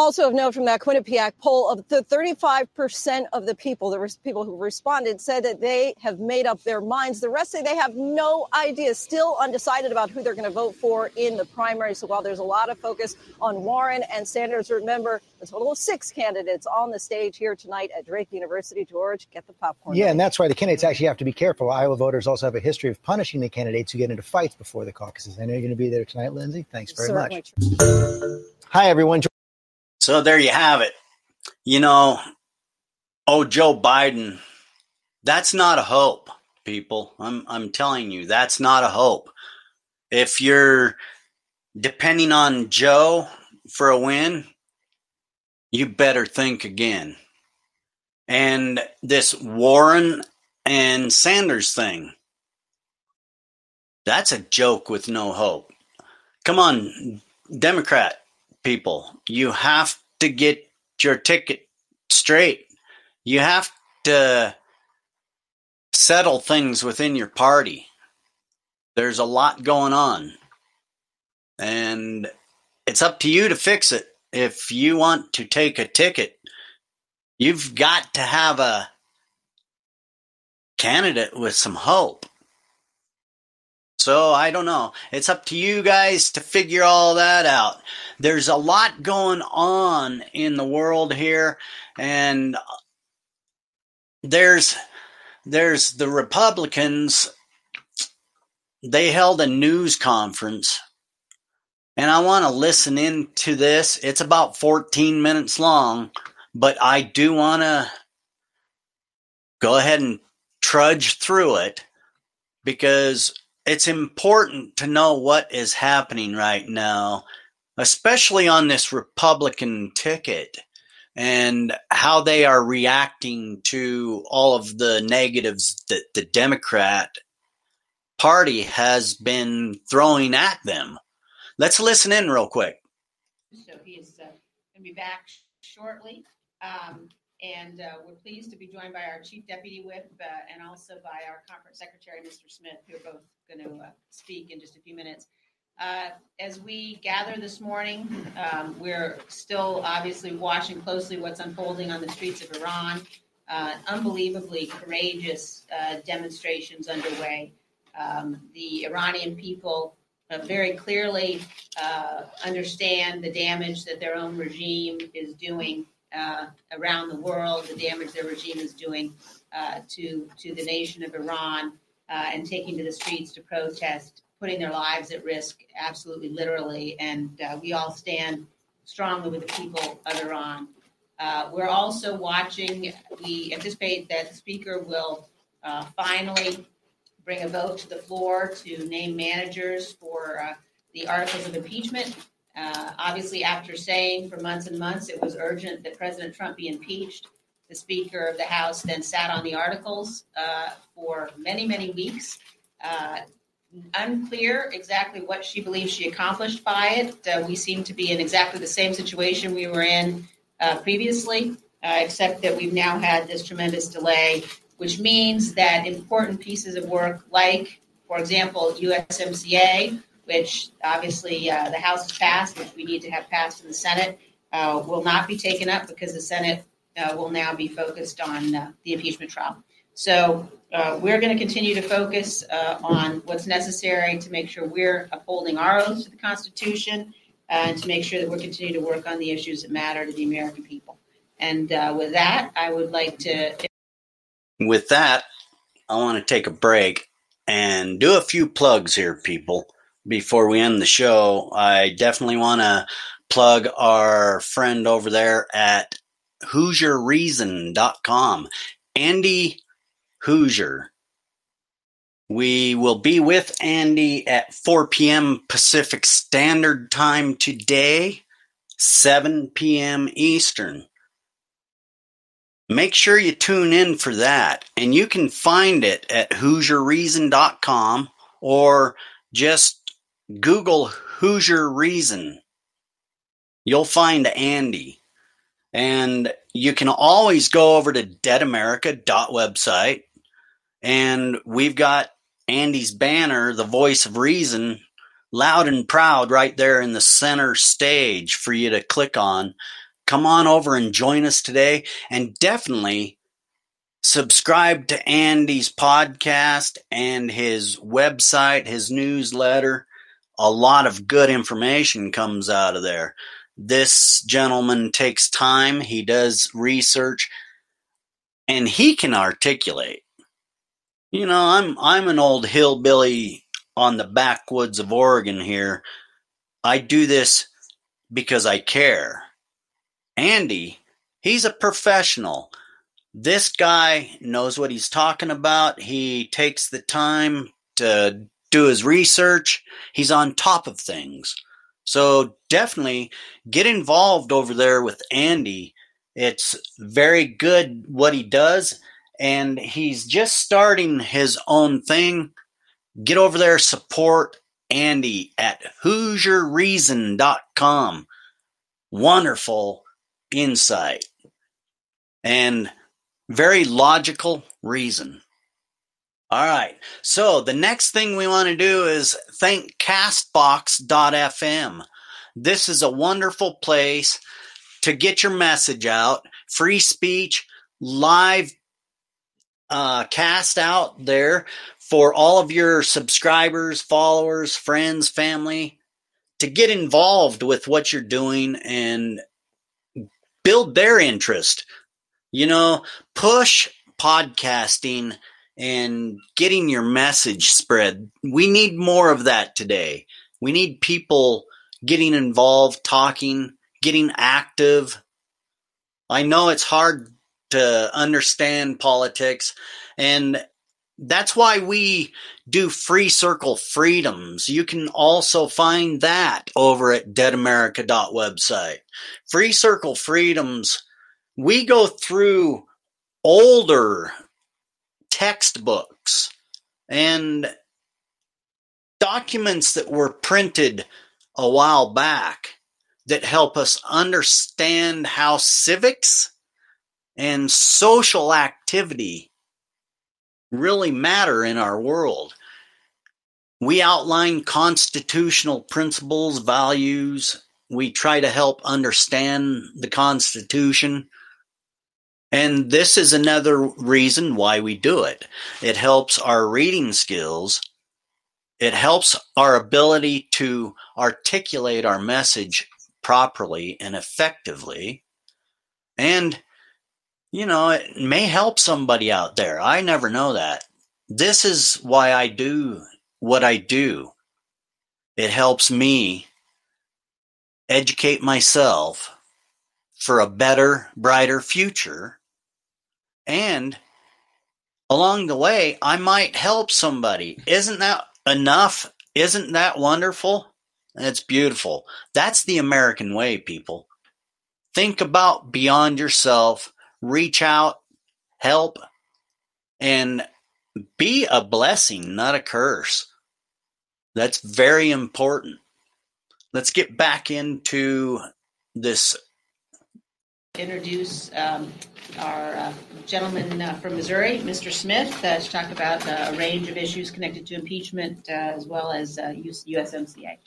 Also of note from that Quinnipiac poll, of the 35% of the people, the people who responded, said that they have made up their minds. The rest say they have no idea, still undecided about who they're going to vote for in the primary. So while there's a lot of focus on Warren and Sanders, remember a total of six candidates on the stage here tonight at Drake University. George, get the popcorn. Yeah, ready. and that's why the candidates actually have to be careful. Iowa voters also have a history of punishing the candidates who get into fights before the caucuses. I know you're going to be there tonight, Linsey. Thanks very Certainly much. Hi, everyone. So there you have it. You know, oh, Joe Biden, that's not a hope, people. I'm, I'm telling you, that's not a hope. If you're depending on Joe for a win, you better think again. And this Warren and Sanders thing, that's a joke with no hope. Come on, Democrat people. You have to get your ticket straight. You have to settle things within your party. There's a lot going on. And it's up to you to fix it. If you want to take a ticket, you've got to have a candidate with some hope. So I don't know. It's up to you guys to figure all that out. There's a lot going on in the world here and there's there's the Republicans they held a news conference and I want to listen into this. It's about 14 minutes long, but I do want to go ahead and trudge through it because it's important to know what is happening right now, especially on this Republican ticket and how they are reacting to all of the negatives that the Democrat Party has been throwing at them. Let's listen in real quick. So he is uh, going to be back shortly. Um, and uh, we're pleased to be joined by our Chief Deputy Whip uh, and also by our Conference Secretary, Mr. Smith, who are both going to uh, speak in just a few minutes. Uh, as we gather this morning, um, we're still obviously watching closely what's unfolding on the streets of Iran. Uh, unbelievably courageous uh, demonstrations underway. Um, the Iranian people very clearly understand the damage that their own regime is doing uh, around the world, the damage their regime is doing uh, to to the nation of Iran, uh, and taking to the streets to protest, putting their lives at risk, absolutely literally. And uh, we all stand strongly with the people of Iran. Uh, we're also watching. We anticipate that the speaker will finally bring a vote to the floor to name managers for the articles of impeachment. Uh, obviously, after saying for months and months it was urgent that President Trump be impeached, the Speaker of the House then sat on the articles uh, for many, many weeks. Uh, unclear exactly what she believes she accomplished by it. Uh, we seem to be in exactly the same situation we were in uh, previously, uh, except that we've now had this tremendous delay, which means that important pieces of work, like, for example, USMCA, which obviously uh, the House has passed, which we need to have passed in the Senate, uh, will not be taken up because the Senate uh, will now be focused on uh, the impeachment trial. So uh, we're going to continue to focus uh, on what's necessary to make sure we're upholding our oaths to the Constitution and to make sure that we're continuing to work on the issues that matter to the American people. And with that, I would like to. With that, I want to take a break and do a few plugs here, people before we end the show, I definitely want to plug our friend over there at HoosierReason.com, Andy Hoosier. We will be with Andy at 4 p.m. Pacific Standard Time today, 7 p.m. Eastern. Make sure you tune in for that, and you can find it at HoosierReason.com or just Google Hoosier Reason you'll find Andy. And you can always go over to deadamerica.website and we've got Andy's banner, the voice of reason, loud and proud right there in the center stage for you to click on. Come on over and join us today and definitely subscribe to Andy's podcast and his website, his newsletter. A lot of good information comes out of there. This gentleman takes time, he does research, and he can articulate. You know, I'm I'm an old hillbilly on the backwoods of Oregon here. I do this because I care. Andy, he's a professional. This guy knows what he's talking about. He takes the time to do his research. He's on top of things. So definitely get involved over there with Andy. It's very good what he does, and he's just starting his own thing. Get over there, support Andy at HoosierReason.com. Wonderful insight and very logical reason. All right. So the next thing we want to do is thank castbox.fm. This is a wonderful place to get your message out, free speech, live uh, cast out there for all of your subscribers, followers, friends, family to get involved with what you're doing and build their interest. You know, push podcasting and getting your message spread. We need more of that today. We need people getting involved, talking, getting active. I know it's hard to understand politics, and that's why we do Free Circle Freedoms. You can also find that over at deadamerica.website. Free Circle Freedoms, we go through older textbooks and documents that were printed a while back that help us understand how civics and social activity really matter in our world. We outline constitutional principles, values. We try to help understand the Constitution and this is another reason why we do it. It helps our reading skills. It helps our ability to articulate our message properly and effectively. And, you know, it may help somebody out there. I never know that. This is why I do what I do. It helps me educate myself for a better, brighter future and along the way, I might help somebody. Isn't that enough? Isn't that wonderful? It's beautiful. That's the American way, people. Think about beyond yourself, reach out, help, and be a blessing, not a curse. That's very important. Let's get back into this introduce um, our uh, gentleman uh, from Missouri, Mr. Smith, uh, to talk about uh, a range of issues connected to impeachment uh, as well as uh, USMCA.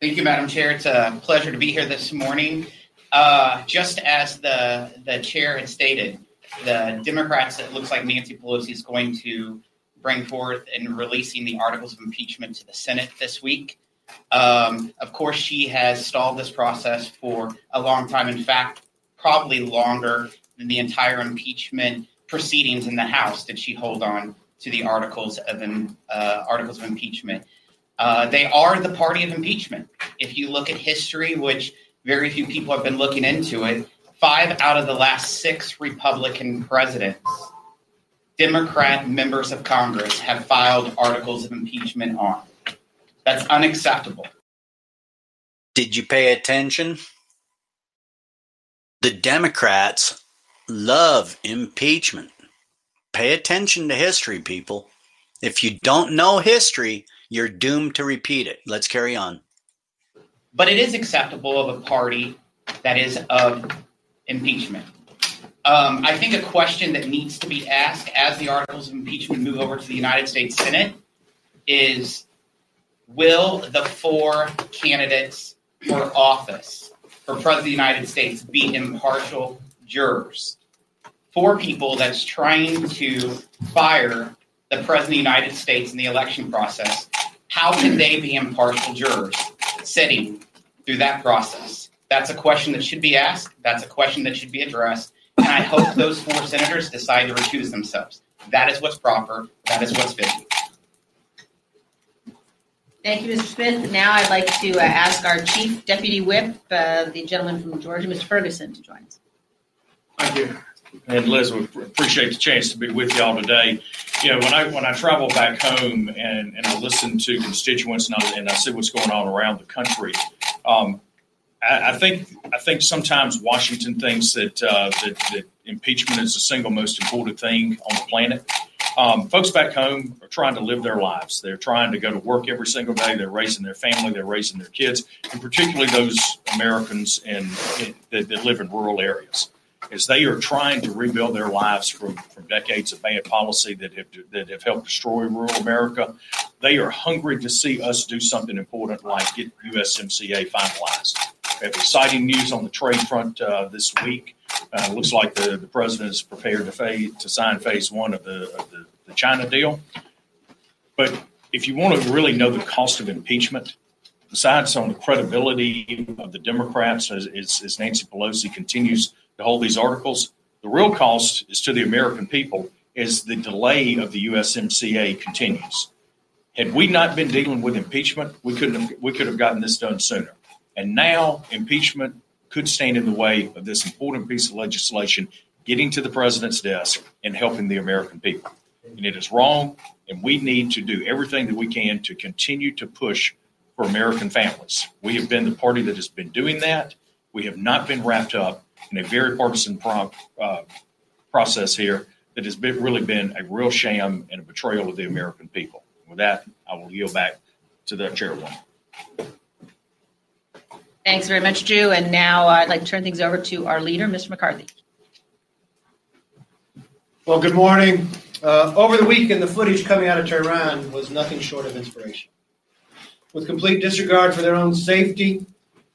Thank you, Madam Chair. It's a pleasure to be here this morning. just as the the chair had stated, the Democrats, it looks like Nancy Pelosi is going to bring forth and releasing the articles of impeachment to the Senate this week. Um, of course, she has stalled this process for a long time. In fact, probably longer than the entire impeachment proceedings in the House did she hold on to the articles of uh, articles of impeachment. Uh, they are the party of impeachment. If you look at history, which very few people have been looking into it, five out of the last six Republican presidents, Democrat members of Congress, have filed articles of impeachment on. That's unacceptable. Did you pay attention? The Democrats love impeachment. Pay attention to history, people. If you don't know history, you're doomed to repeat it. Let's carry on. but it is acceptable of a party that is of impeachment. Um, I think a question that needs to be asked as the articles of impeachment move over to the United States Senate is Will the four candidates for office for President of the United States be impartial jurors? Four people that's trying to fire the President of the United States in the election process, how can they be impartial jurors sitting through that process? That's a question that should be asked. That's a question that should be addressed. And I hope those four senators decide to recuse themselves. That is what's proper. That is what's fitting. Thank you, Mr. Smith. Now I'd like to uh, ask our Chief Deputy Whip, uh, the gentleman from Georgia, Mr. Ferguson, to join us. Thank you. And Liz, we appreciate the chance to be with y'all today. You know, when I when I travel back home and, and I listen to constituents and I, and I see what's going on around the country, um, I, I, think I think sometimes Washington thinks that, uh, that that impeachment is the single most important thing on the planet. Um, folks back home are trying to live their lives. They're trying to go to work every single day. They're raising their family. They're raising their kids, and particularly those Americans in, in that, that live in rural areas as they are trying to rebuild their lives from, from decades of bad policy that have that have helped destroy rural America. They are hungry to see us do something important like get USMCA finalized. We have exciting news on the trade front uh, this week. Uh, looks like the, the president is prepared to, phase, to sign phase one of the, of the, the China deal. But if you want to really know the cost of impeachment, besides on the credibility of the Democrats as, as, Nancy Pelosi continues to hold these articles. The real cost is to the American people as the delay of the USMCA continues. Had we not been dealing with impeachment, we couldn't have, we could have gotten this done sooner. And now impeachment could stand in the way of this important piece of legislation getting to the president's desk and helping the American people. And it is wrong, and we need to do everything that we can to continue to push for American families. We have been the party that has been doing that. We have not been wrapped up in a very partisan pro- uh, process here that has been, really been a real sham and a betrayal of the American people. With that, I will yield back to the chairwoman. Thanks very much, Drew. And now I'd like to turn things over to our leader, Mr. McCarthy. Well, good morning. Uh, over the weekend, the footage coming out of Tehran was nothing short of inspiration. With complete disregard for their own safety,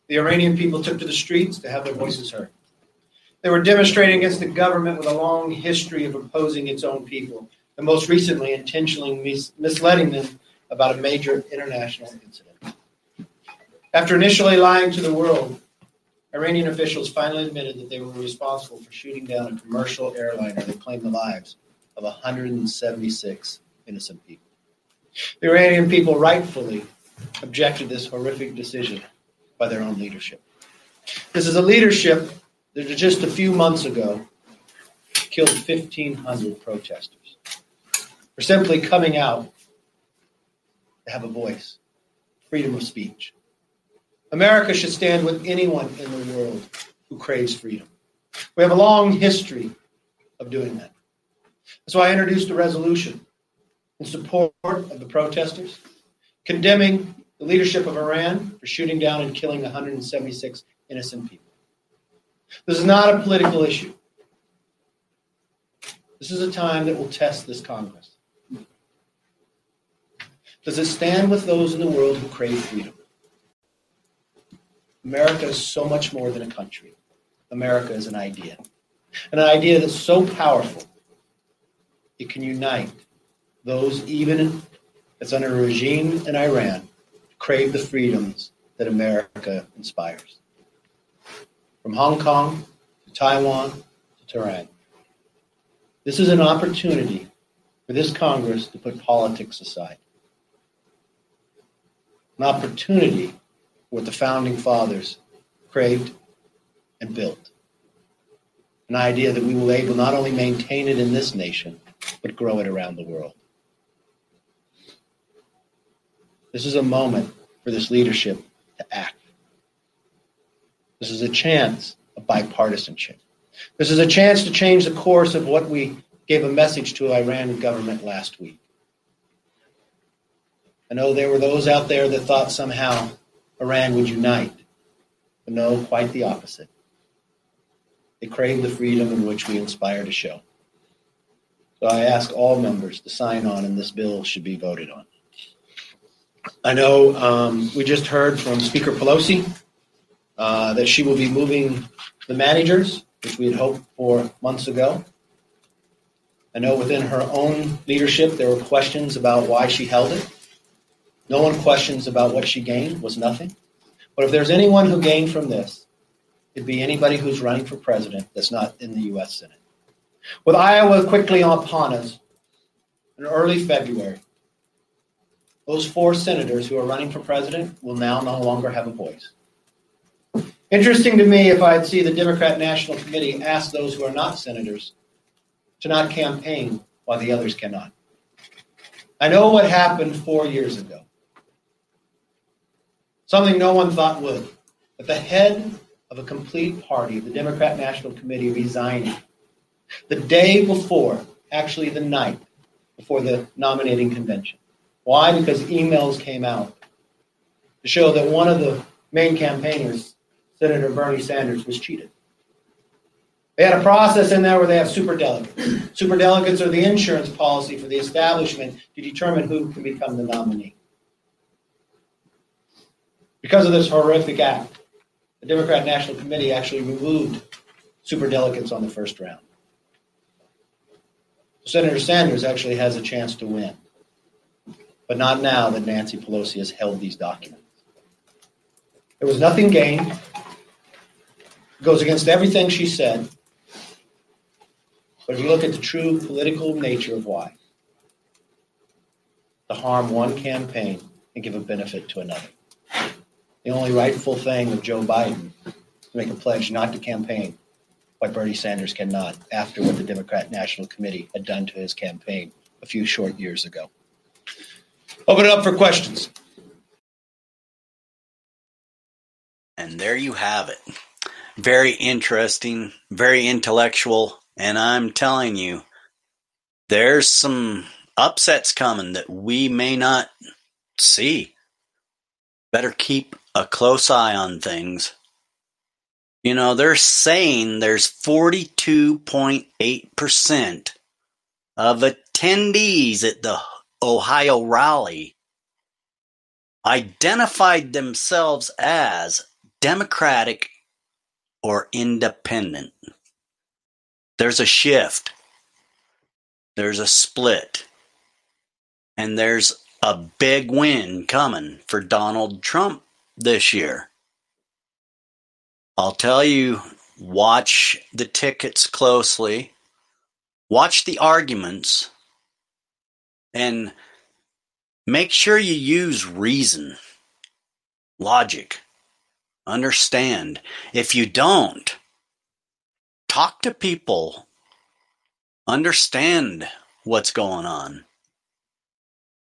the Iranian people took to the streets to have their voices heard. They were demonstrating against the government with a long history of opposing its own people, and most recently intentionally mis- misleading them about a major international incident. After initially lying to the world, Iranian officials finally admitted that they were responsible for shooting down a commercial airliner that claimed the lives of 176 innocent people. The Iranian people rightfully objected to this horrific decision by their own leadership. This is a leadership that just a few months ago killed 1,500 protesters for simply coming out to have a voice, freedom of speech. America should stand with anyone in the world who craves freedom. We have a long history of doing that. That's why I introduced a resolution in support of the protesters, condemning the leadership of Iran for shooting down and killing 176 innocent people. This is not a political issue. This is a time that will test this Congress. Does it stand with those in the world who crave freedom? America is so much more than a country. America is an idea. An idea that's so powerful, it can unite those even that's under a regime in Iran to crave the freedoms that America inspires from Hong Kong to Taiwan to Tehran. This is an opportunity for this Congress to put politics aside. An opportunity what the founding fathers craved and built. An idea that we will able not only maintain it in this nation, but grow it around the world. This is a moment for this leadership to act. This is a chance of bipartisanship. This is a chance to change the course of what we gave a message to Iran government last week. I know there were those out there that thought somehow Iran would unite. But no, quite the opposite. They crave the freedom in which we inspire to show. So I ask all members to sign on, and this bill should be voted on. I know um, we just heard from Speaker Pelosi uh, that she will be moving the managers, which we had hoped for months ago. I know within her own leadership there were questions about why she held it. No one questions about what she gained, was nothing. But if there's anyone who gained from this, it'd be anybody who's running for president that's not in the U.S. Senate. With Iowa quickly upon us in early February, those four senators who are running for president will now no longer have a voice. Interesting to me if I'd see the Democrat National Committee ask those who are not senators to not campaign while the others cannot. I know what happened four years ago. Something no one thought would. But the head of a complete party, the Democrat National Committee, resigning the day before, actually the night before the nominating convention. Why? Because emails came out to show that one of the main campaigners, Senator Bernie Sanders, was cheated. They had a process in there where they have super delegates. super delegates are the insurance policy for the establishment to determine who can become the nominee. Because of this horrific act, the Democrat National Committee actually removed super delegates on the first round. Senator Sanders actually has a chance to win, but not now that Nancy Pelosi has held these documents. There was nothing gained. It goes against everything she said. But if you look at the true political nature of why, to harm one campaign and give a benefit to another. The only rightful thing of Joe Biden to make a pledge not to campaign why Bernie Sanders cannot after what the Democrat National Committee had done to his campaign a few short years ago. Open it up for questions. And there you have it. Very interesting, very intellectual, and I'm telling you, there's some upsets coming that we may not see. Better keep a close eye on things. You know, they're saying there's 42.8% of attendees at the Ohio rally identified themselves as Democratic or independent. There's a shift. There's a split. And there's a big win coming for Donald Trump this year. I'll tell you, watch the tickets closely, watch the arguments, and make sure you use reason, logic, understand. If you don't, talk to people, understand what's going on.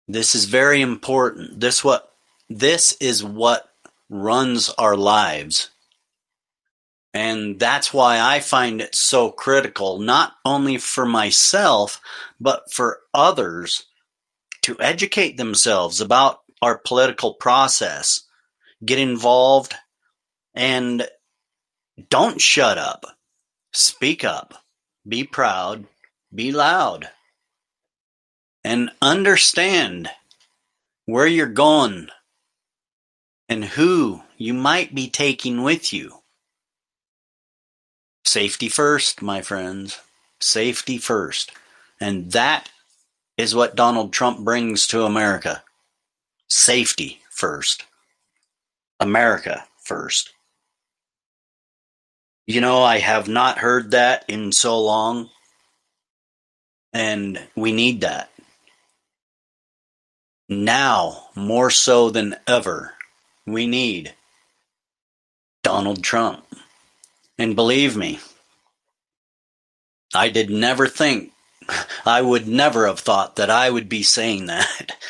This is very important. This what this is what runs our lives. And that's why I find it so critical, not only for myself, but for others to educate themselves about our political process, get involved, and don't shut up. Speak up. Be proud. Be loud. And understand where you're going and who you might be taking with you. Safety first, my friends. Safety first. And that is what Donald Trump brings to America. Safety first. America first. You know, I have not heard that in so long, and we need that. Now, more so than ever, we need Donald Trump. And believe me, I did never think, I would never have thought that I would be saying that.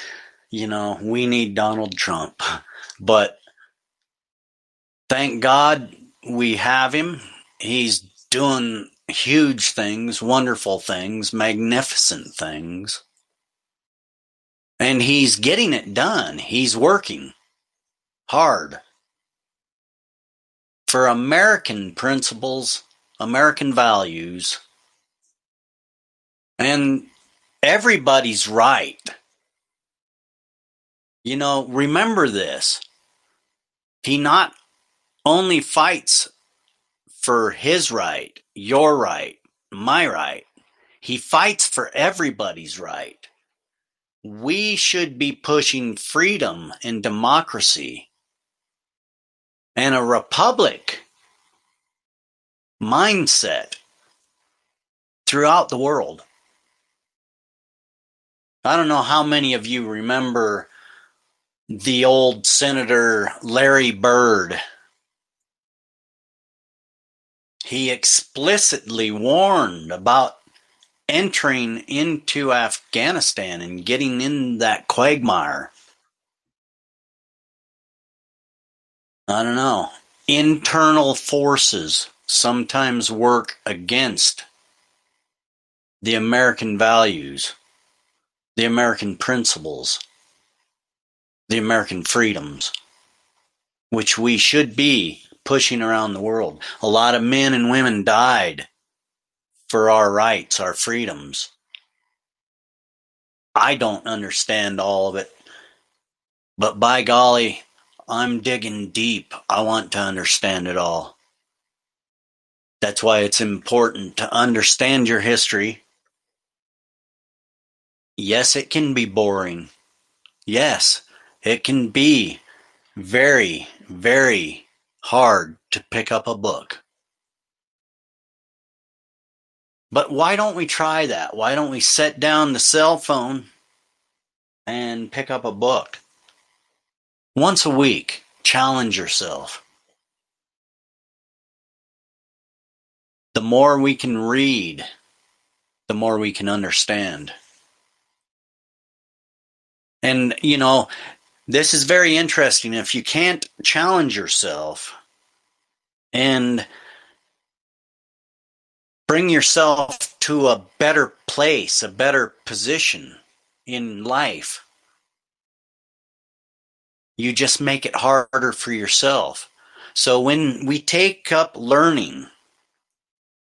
You know, we need Donald Trump. But thank God we have him. He's doing huge things, wonderful things, magnificent things. And he's getting it done. He's working. Hard for American principles, American values, and everybody's right. You know, remember this. He not only fights for his right, your right, my right, he fights for everybody's right. We should be pushing freedom and democracy and a republic mindset throughout the world. I don't know how many of you remember the old Senator Larry Bird. He explicitly warned about entering into Afghanistan and getting in that quagmire. Internal forces sometimes work against the American values, the American principles, the American freedoms, which we should be pushing around the world. A lot of men and women died for our rights, our freedoms. I don't understand all of it, but by golly, I'm digging deep. I want to understand it all. That's why it's important to understand your history. Yes, it can be boring. Yes, it can be very, very hard to pick up a book. But why don't we try that? Why don't we set down the cell phone and pick up a book? Once a week, challenge yourself. The more we can read, the more we can understand. And, you know, this is very interesting. If you can't challenge yourself and bring yourself to a better place, a better position in life, you just make it harder for yourself. So when we take up learning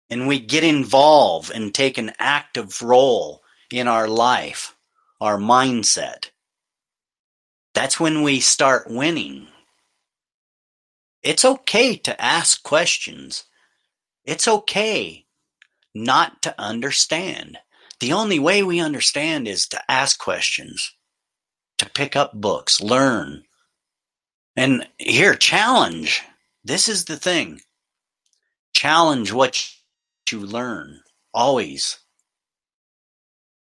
and we get involved and take an active role in our life, our mindset, that's when we start winning. It's okay to ask questions. It's okay not to understand. The only way we understand is to ask questions, to pick up books, learn, and here, challenge. This is the thing. Challenge what you learn, always.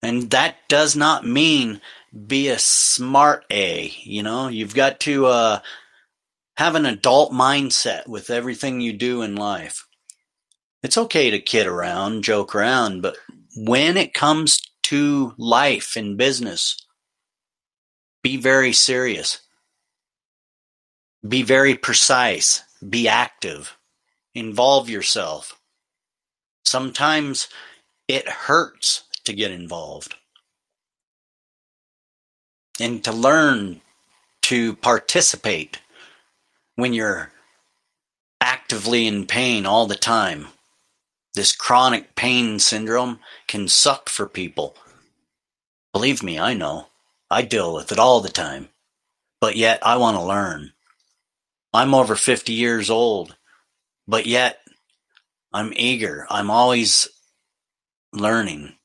And that does not mean be a smart A, you know? You've got to uh, have an adult mindset with everything you do in life. It's okay to kid around, joke around, but when it comes to life and business, be very serious. Be very precise. Be active. Involve yourself. Sometimes it hurts to get involved. And to learn to participate when you're actively in pain all the time. This chronic pain syndrome can suck for people. Believe me, I know. I deal with it all the time. But yet I want to learn. I'm over 50 years old, but yet I'm eager. I'm always learning.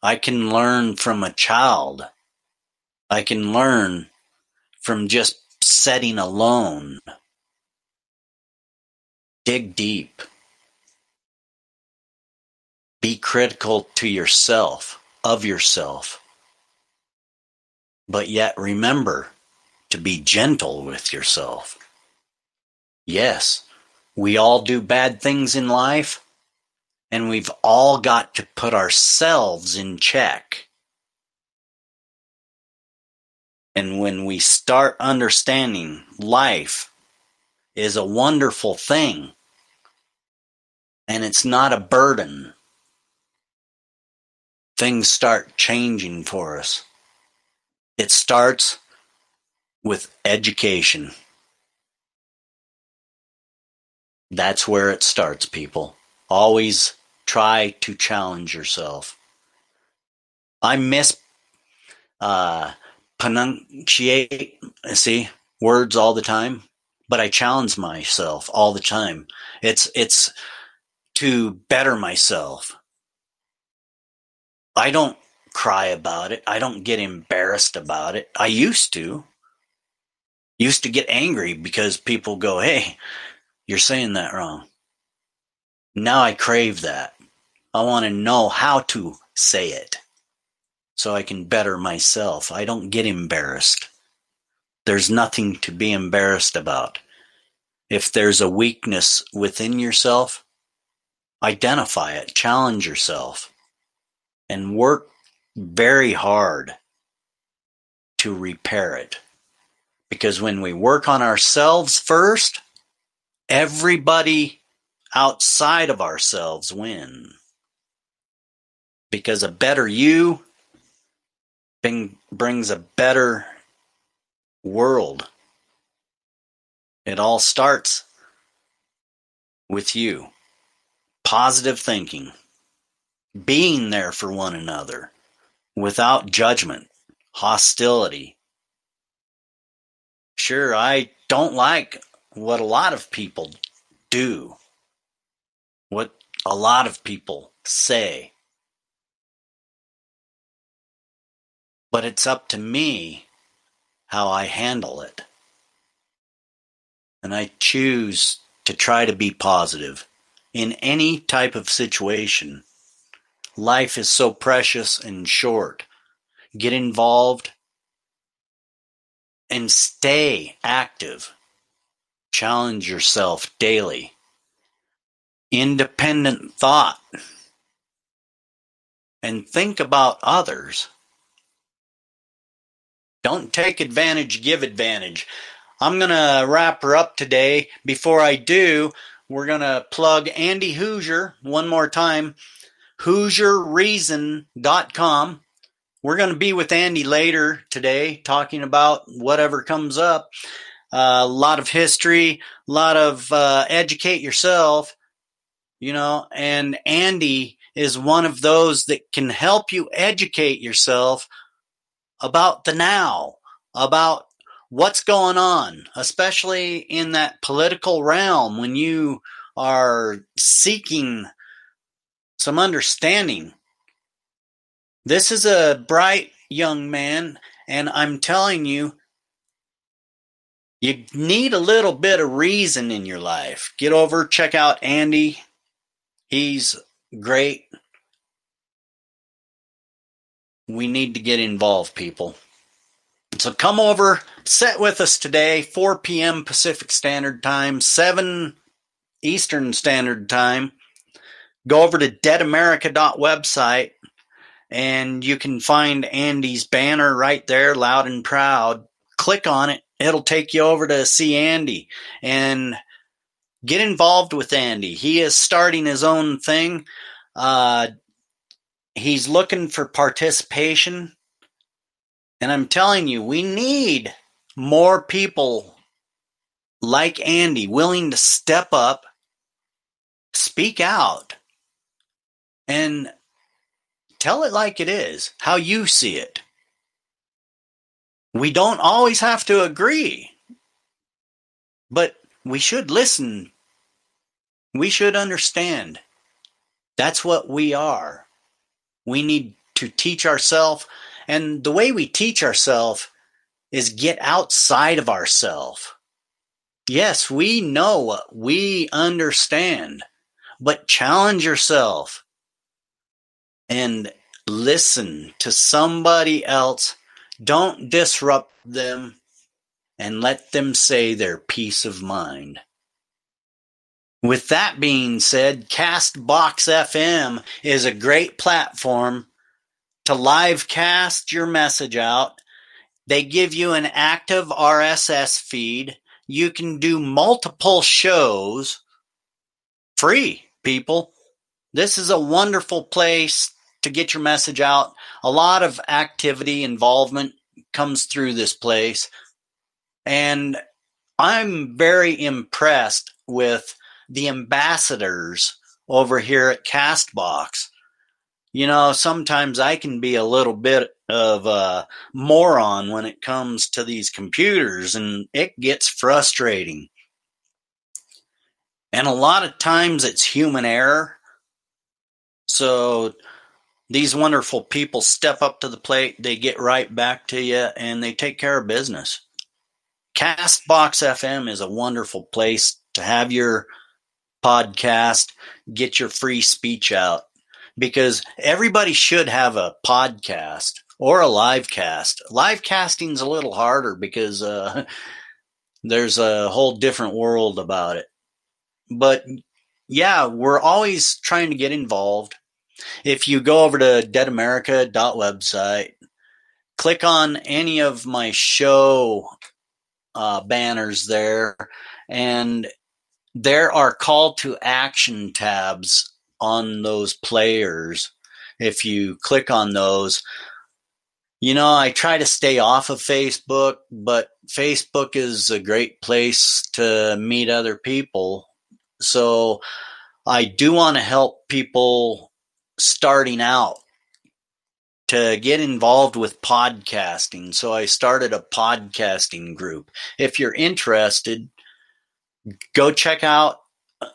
I can learn from a child. I can learn from just setting alone. Dig deep. Be critical to yourself, of yourself. But yet remember to be gentle with yourself. Yes, we all do bad things in life, and we've all got to put ourselves in check. And when we start understanding life is a wonderful thing and it's not a burden, things start changing for us. It starts with education That's where it starts, people. Always try to challenge yourself. I miss uh, pronunciate, see, words all the time, but I challenge myself all the time. It's, it's to better myself. I don't cry about it. I don't get embarrassed about it. I used to. Used to get angry because people go, hey, you're saying that wrong. Now I crave that. I want to know how to say it so I can better myself. I don't get embarrassed. There's nothing to be embarrassed about. If there's a weakness within yourself, identify it, challenge yourself, and work very hard to repair it. Because when we work on ourselves first, everybody outside of ourselves win. Because a better you bring, brings a better world. It all starts with you. Positive thinking, being there for one another without judgment, hostility. Sure, I don't like what a lot of people do, what a lot of people say. But it's up to me how I handle it. And I choose to try to be positive in any type of situation. Life is so precious and short. Get involved and stay active. Challenge yourself daily. Independent thought. And think about others. Don't take advantage, give advantage. I'm going to wrap her up today. Before I do, we're going to plug Andy Hoosier one more time. HoosierReason.com. We're going to be with Andy later today talking about whatever comes up. Uh, a lot of history, a lot of uh, educate yourself, you know, and Andy is one of those that can help you educate yourself about the now, about what's going on, especially in that political realm when you are seeking some understanding. This is a bright young man, and I'm telling you, you need a little bit of reason in your life. Get over, check out Andy. He's great. We need to get involved, people. So come over, sit with us today, 4 p.m. Pacific Standard Time, 7 Eastern Standard Time. Go over to deadamerica.website and you can find Andy's banner right there, loud and proud. Click on it. It'll take you over to see Andy and get involved with Andy. He is starting his own thing. Uh, he's looking for participation. And I'm telling you, we need more people like Andy willing to step up, speak out, and tell it like it is, how you see it. We don't always have to agree, but we should listen. We should understand. That's what we are. We need to teach ourselves. And the way we teach ourselves is get outside of ourselves. Yes, we know we understand, but challenge yourself and listen to somebody else. Don't disrupt them and let them say their peace of mind. With that being said, Castbox FM is a great platform to live cast your message out. They give you an active RSS feed. You can do multiple shows free, people. This is a wonderful place to get your message out. A lot of activity, involvement comes through this place. And I'm very impressed with the ambassadors over here at Castbox. You know, sometimes I can be a little bit of a moron when it comes to these computers, and it gets frustrating. And a lot of times it's human error. So these wonderful people step up to the plate, they get right back to you, and they take care of business. Castbox FM is a wonderful place to have your podcast, get your free speech out because everybody should have a podcast or a live cast. Live casting's a little harder because uh, there's a whole different world about it. But yeah, we're always trying to get involved. If you go over to deadamerica.website, click on any of my show uh, banners there, and there are call to action tabs on those players. If you click on those, you know, I try to stay off of Facebook, but Facebook is a great place to meet other people. So I do want to help people starting out to get involved with podcasting. So I started a podcasting group. If you're interested, go check out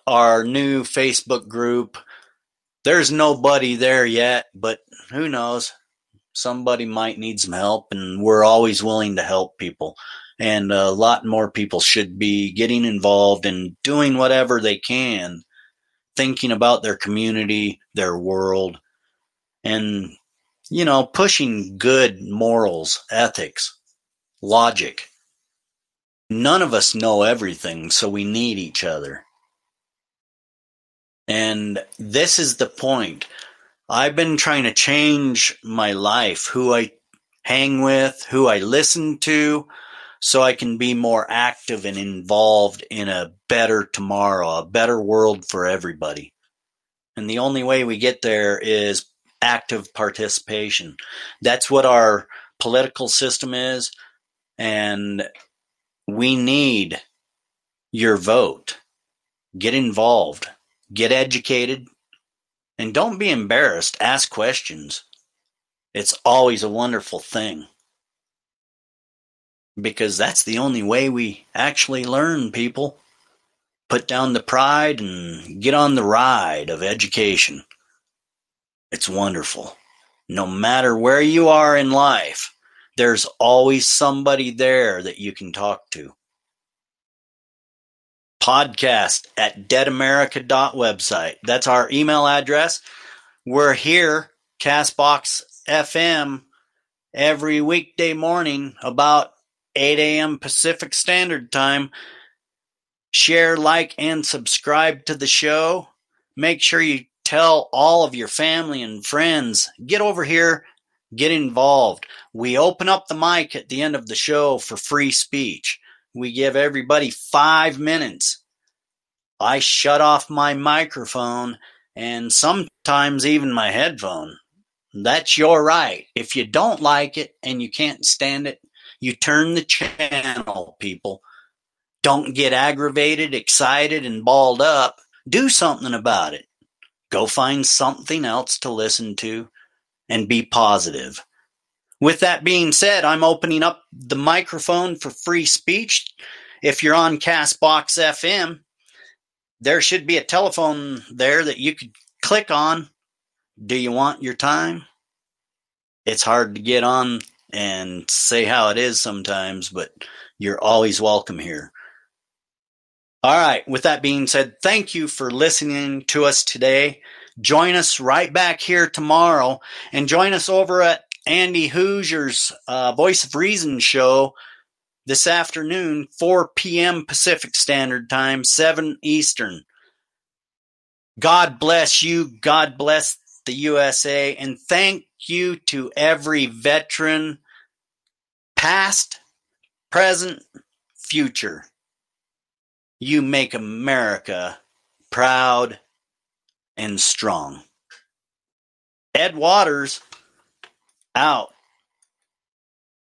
our new Facebook group. There's nobody there yet, but who knows? Somebody might need some help, and we're always willing to help people. And a lot more people should be getting involved and doing whatever they can, thinking about their community, their world, and, you know, pushing good morals, ethics, logic none of us know everything, so we need each other. And this is the point. I've been trying to change my life, who I hang with, who I listen to, so I can be more active and involved in a better tomorrow, a better world for everybody. And the only way we get there is active participation. That's what our political system is. And we need your vote. Get involved, get educated, and don't be embarrassed. Ask questions. It's always a wonderful thing. Because that's the only way we actually learn, people. Put down the pride and get on the ride of education. It's wonderful. No matter where you are in life, there's always somebody there that you can talk to. Podcast at deadamerica.website. That's our email address. We're here, Castbox FM, every weekday morning about 8 a.m. Pacific Standard Time. Share, like, and subscribe to the show. Make sure you tell all of your family and friends. Get over here Get involved. We open up the mic at the end of the show for free speech. We give everybody five minutes. I shut off my microphone and sometimes even my headphone. That's your right. If you don't like it and you can't stand it, you turn the channel, people. Don't get aggravated, excited, and balled up. Do something about it. Go find something else to listen to and be positive. With that being said, I'm opening up the microphone for free speech. If you're on Castbox FM, there should be a telephone there that you could click on. Do you want your time? It's hard to get on and say how it is sometimes, but you're always welcome here. All right, with that being said, thank you for listening to us today. Join us right back here tomorrow and join us over at Andy Hoosier's uh, Voice of Reason show this afternoon, 4 p.m. Pacific Standard Time, 7 Eastern. God bless you. God bless the USA. And thank you to every veteran, past, present, future. You make America proud and strong. Ed Waters out.